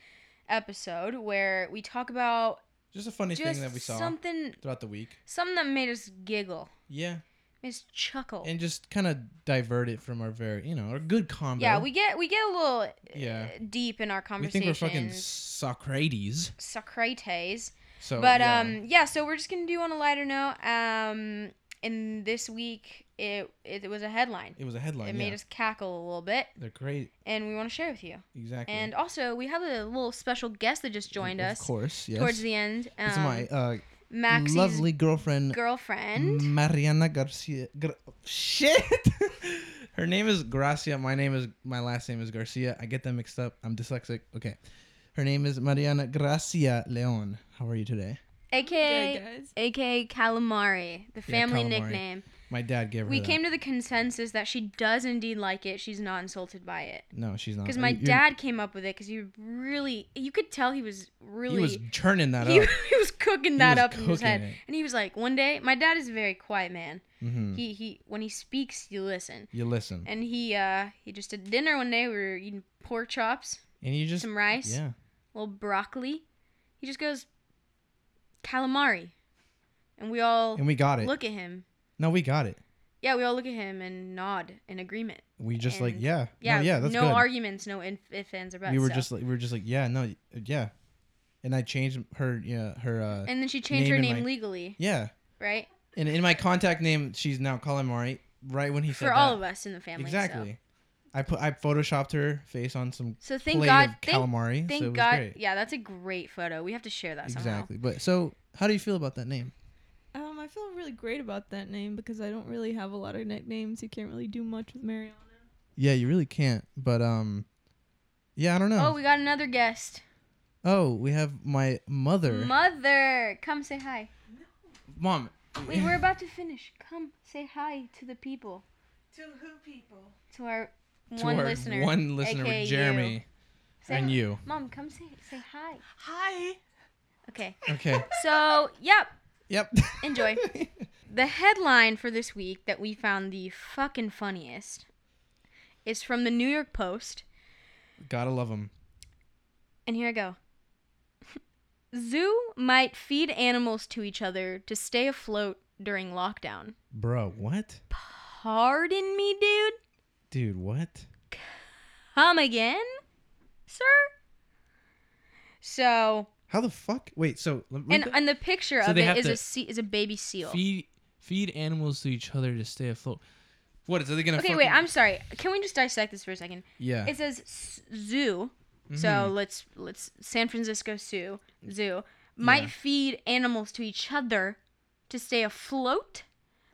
Speaker 1: episode where we talk about
Speaker 2: Just a funny
Speaker 1: just
Speaker 2: thing that we saw
Speaker 1: something
Speaker 2: throughout the week.
Speaker 1: something that made us giggle.
Speaker 2: Yeah,
Speaker 1: Made us chuckle.
Speaker 2: and just kind of divert it from our very, you know, our good combo.
Speaker 1: yeah, we get we get a little uh,
Speaker 2: Yeah.
Speaker 1: deep in our
Speaker 2: conversation.
Speaker 1: we
Speaker 2: think we're fucking Socrates.
Speaker 1: Socrates.
Speaker 2: So,
Speaker 1: but
Speaker 2: yeah.
Speaker 1: um yeah so we're just gonna do on a lighter note um in this week it it, was a headline
Speaker 2: it was a headline.
Speaker 1: it
Speaker 2: yeah.
Speaker 1: made us cackle a little bit
Speaker 2: They're great.
Speaker 1: and we want to share with you
Speaker 2: Exactly.
Speaker 1: and also we have a little special guest that just joined
Speaker 2: of
Speaker 1: us
Speaker 2: course, yes.
Speaker 1: towards the end um,
Speaker 2: it's my uh,
Speaker 1: Maxie's
Speaker 2: lovely girlfriend,
Speaker 1: girlfriend
Speaker 2: Mariana Garcia. Gar- Shit. Her name is Gracia. My name is my last name is Garcia. I get them mixed up. I'm dyslexic. Okay. Her name is Mariana Gracia Leon. How are you today?
Speaker 1: aka
Speaker 4: Good
Speaker 1: aka calamari the family
Speaker 2: Calamari.
Speaker 1: nickname
Speaker 2: My dad gave her
Speaker 1: we
Speaker 2: that.
Speaker 1: came to the consensus that she does indeed like it she's not insulted by it
Speaker 2: No, she's not.
Speaker 1: because my
Speaker 2: You-
Speaker 1: dad came up with it because he really you could tell he was really
Speaker 2: He was churning that
Speaker 1: he,
Speaker 2: up.
Speaker 1: he was cooking
Speaker 2: He
Speaker 1: that
Speaker 2: was
Speaker 1: up in his head
Speaker 2: it.
Speaker 1: and he was like one day my dad is a very quiet man
Speaker 2: hmm
Speaker 1: he he when he speaks you listen
Speaker 2: You listen,
Speaker 1: and he uh he just did dinner one day we were eating pork chops
Speaker 2: and you just
Speaker 1: some rice
Speaker 2: yeah.
Speaker 1: Little broccoli he just goes calamari and we all
Speaker 2: And we got it.
Speaker 1: look at him
Speaker 2: no, we got it.
Speaker 1: yeah we all look at him and nod in agreement
Speaker 2: We just like yeah,
Speaker 1: yeah
Speaker 2: no, yeah, that's
Speaker 1: no
Speaker 2: good.
Speaker 1: arguments no if, ifs ands or buts
Speaker 2: we were
Speaker 1: so.
Speaker 2: just like we were just like yeah, no, yeah, and I changed her yeah her uh
Speaker 1: and then she changed
Speaker 2: name
Speaker 1: her name
Speaker 2: my-
Speaker 1: legally
Speaker 2: yeah,
Speaker 1: right
Speaker 2: and in my contact name she's now calamari. Right when he said
Speaker 1: for all of us in the family so.
Speaker 2: Exactly. I put I photoshopped her face on some
Speaker 1: So thank
Speaker 2: plate
Speaker 1: God,
Speaker 2: of
Speaker 1: thank,
Speaker 2: calamari.
Speaker 1: thank
Speaker 2: so it was
Speaker 1: God,
Speaker 2: great.
Speaker 1: yeah, that's a great photo. We have to share that somehow.
Speaker 2: Exactly. But so how do you feel about that name?
Speaker 4: Um, I feel really great about that name because I don't really have a lot of nicknames. You can't really do much with Mariana.
Speaker 2: Yeah, you really can't. But um, yeah, I don't know.
Speaker 1: Oh, we got another guest.
Speaker 2: Oh, we have my mother.
Speaker 1: Mother, come say hi.
Speaker 2: Mom.
Speaker 1: Wait, we're about to finish. Come say hi to the people.
Speaker 4: To who people?
Speaker 1: To our
Speaker 2: to
Speaker 1: one
Speaker 2: our
Speaker 1: listener.
Speaker 2: One listener,
Speaker 1: aka
Speaker 2: Jeremy,
Speaker 1: you. Say
Speaker 2: and you.
Speaker 1: Mom, come say say hi.
Speaker 4: Hi.
Speaker 1: Okay.
Speaker 2: Okay.
Speaker 1: So, yep,
Speaker 2: yep.
Speaker 1: enjoy. the headline for this week that we found the fucking funniest is from the New York Post.
Speaker 2: Gotta love him.
Speaker 1: And here I go. Zoo might feed animals to each other to stay afloat during lockdown.
Speaker 2: Bro, what?
Speaker 1: Pardon me, dude?
Speaker 2: Dude, what?
Speaker 1: Come again? Sir? So,
Speaker 2: How the fuck? Wait, so let me
Speaker 1: and, and the picture
Speaker 3: So
Speaker 1: of it is a sea, is a baby seal.
Speaker 3: Feed feed animals to each other to stay afloat.
Speaker 2: what is it? They gonna?
Speaker 1: Okay,
Speaker 2: fucking-
Speaker 1: wait, I'm sorry. Can we just dissect this for a second?
Speaker 2: Yeah.
Speaker 1: It says zoo.
Speaker 2: Mm-hmm.
Speaker 1: So let's let's San Francisco Zoo Zoo might
Speaker 2: Yeah.
Speaker 1: feed animals to each other to stay afloat,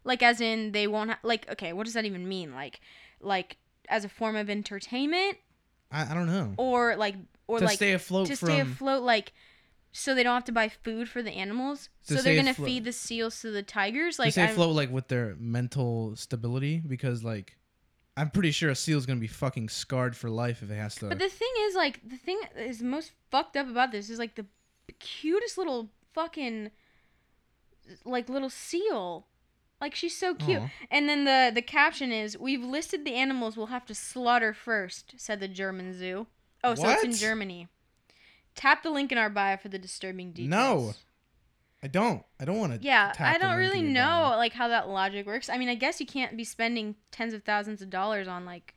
Speaker 1: like as in they won't ha- like. Okay, what does that even mean? Like, like as a form of entertainment,
Speaker 2: I, I don't know.
Speaker 1: or like or
Speaker 2: to
Speaker 1: like
Speaker 2: stay afloat
Speaker 1: to
Speaker 2: from.
Speaker 1: stay afloat, like so they don't have to buy food for the animals.
Speaker 2: To
Speaker 1: so they're gonna
Speaker 2: afloat.
Speaker 1: feed the seals to the tigers.
Speaker 2: to
Speaker 1: Like
Speaker 2: stay
Speaker 1: I'm-
Speaker 2: afloat, like with their mental stability, because like, I'm pretty sure a seal's gonna be fucking scarred for life if it has to.
Speaker 1: But the thing is, like, the thing is most fucked up about this is like the cutest little fucking like little seal. Like she's so cute.
Speaker 2: Aw.
Speaker 1: And then the the caption is, "We've listed the animals we'll have to slaughter first," said the German zoo. Oh, so it's in Germany. Tap the link in our bio for the disturbing details.
Speaker 2: No. I don't. I don't want to.
Speaker 1: Yeah, I don't really know like how that logic works. I mean, I guess you can't be spending tens of thousands of dollars on like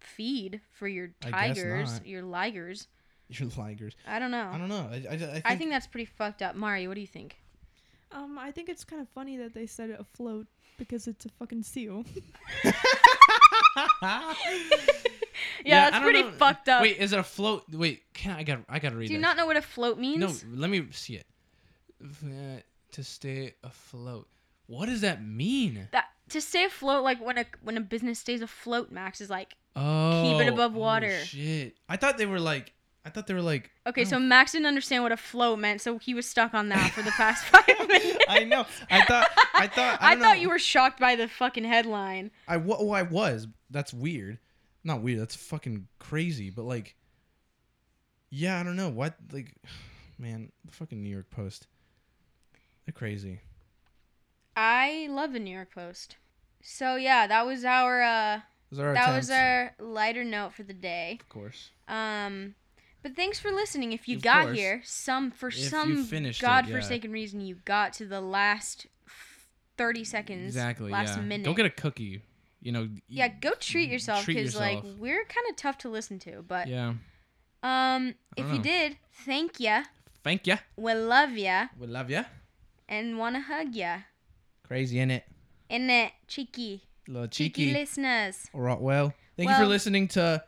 Speaker 1: feed for your tigers, your ligers.
Speaker 2: You're ligers.
Speaker 1: I don't know.
Speaker 2: I don't know. I, I, I think,
Speaker 1: I think that's pretty fucked up. Mari, what do you think?
Speaker 4: Um, I think it's kind of funny that they said it afloat because it's a fucking seal.
Speaker 1: Yeah,
Speaker 3: I
Speaker 1: that's pretty
Speaker 3: know.
Speaker 1: fucked up.
Speaker 3: Wait, is it a float? Wait, can I got I gotta read
Speaker 1: do you
Speaker 3: this.
Speaker 1: not know what a float means?
Speaker 3: No, let me see it. Uh, To stay afloat. What does that mean?
Speaker 1: That to stay afloat, like when a when a business stays afloat, Max is like,
Speaker 3: Oh, keep it
Speaker 1: above water.
Speaker 3: oh,
Speaker 1: water.
Speaker 3: shit.
Speaker 2: I thought they were like. I thought they were like.
Speaker 1: okay, so Max didn't understand what a float meant, so he was stuck on that for the past five minutes.
Speaker 2: I know. I thought. I thought. I,
Speaker 1: I, thought
Speaker 2: know.
Speaker 1: you were shocked by the fucking headline.
Speaker 2: I wa- oh, I was. That's weird. Not weird. That's fucking crazy. But like, yeah, I don't know what. Like, man, the fucking New York Post. They're crazy.
Speaker 1: I love the New York Post. So yeah, that was our uh
Speaker 2: are our
Speaker 1: that
Speaker 2: attempts,
Speaker 1: was our lighter note for the day.
Speaker 2: Of course.
Speaker 1: Um but thanks for listening. If you
Speaker 3: Of
Speaker 1: got
Speaker 3: course.
Speaker 1: here, some for
Speaker 3: If you
Speaker 1: some
Speaker 3: finished it,
Speaker 1: godforsaken reason you got to the last f- 30 seconds
Speaker 3: Exactly.
Speaker 1: last
Speaker 3: yeah.
Speaker 1: minute.
Speaker 3: Go get a cookie. You know.
Speaker 1: yeah, go treat yourself
Speaker 3: treat
Speaker 1: because like
Speaker 3: yourself.
Speaker 1: we're kind of tough to listen to. But
Speaker 3: Yeah.
Speaker 1: um, if
Speaker 3: don't
Speaker 1: you
Speaker 3: know.
Speaker 1: did, thank ya.
Speaker 3: Thank ya.
Speaker 1: We love ya
Speaker 2: We love ya.
Speaker 1: and wanna hug ya.
Speaker 2: Crazy in it.
Speaker 1: In it, cheeky,
Speaker 2: little
Speaker 1: cheeky,
Speaker 2: cheeky.
Speaker 1: listeners.
Speaker 2: All right, well, thank you for
Speaker 1: Well-
Speaker 2: listening to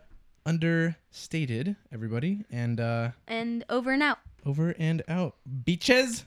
Speaker 2: Understated, everybody, and uh
Speaker 1: And over and out.
Speaker 2: over and out. Beaches.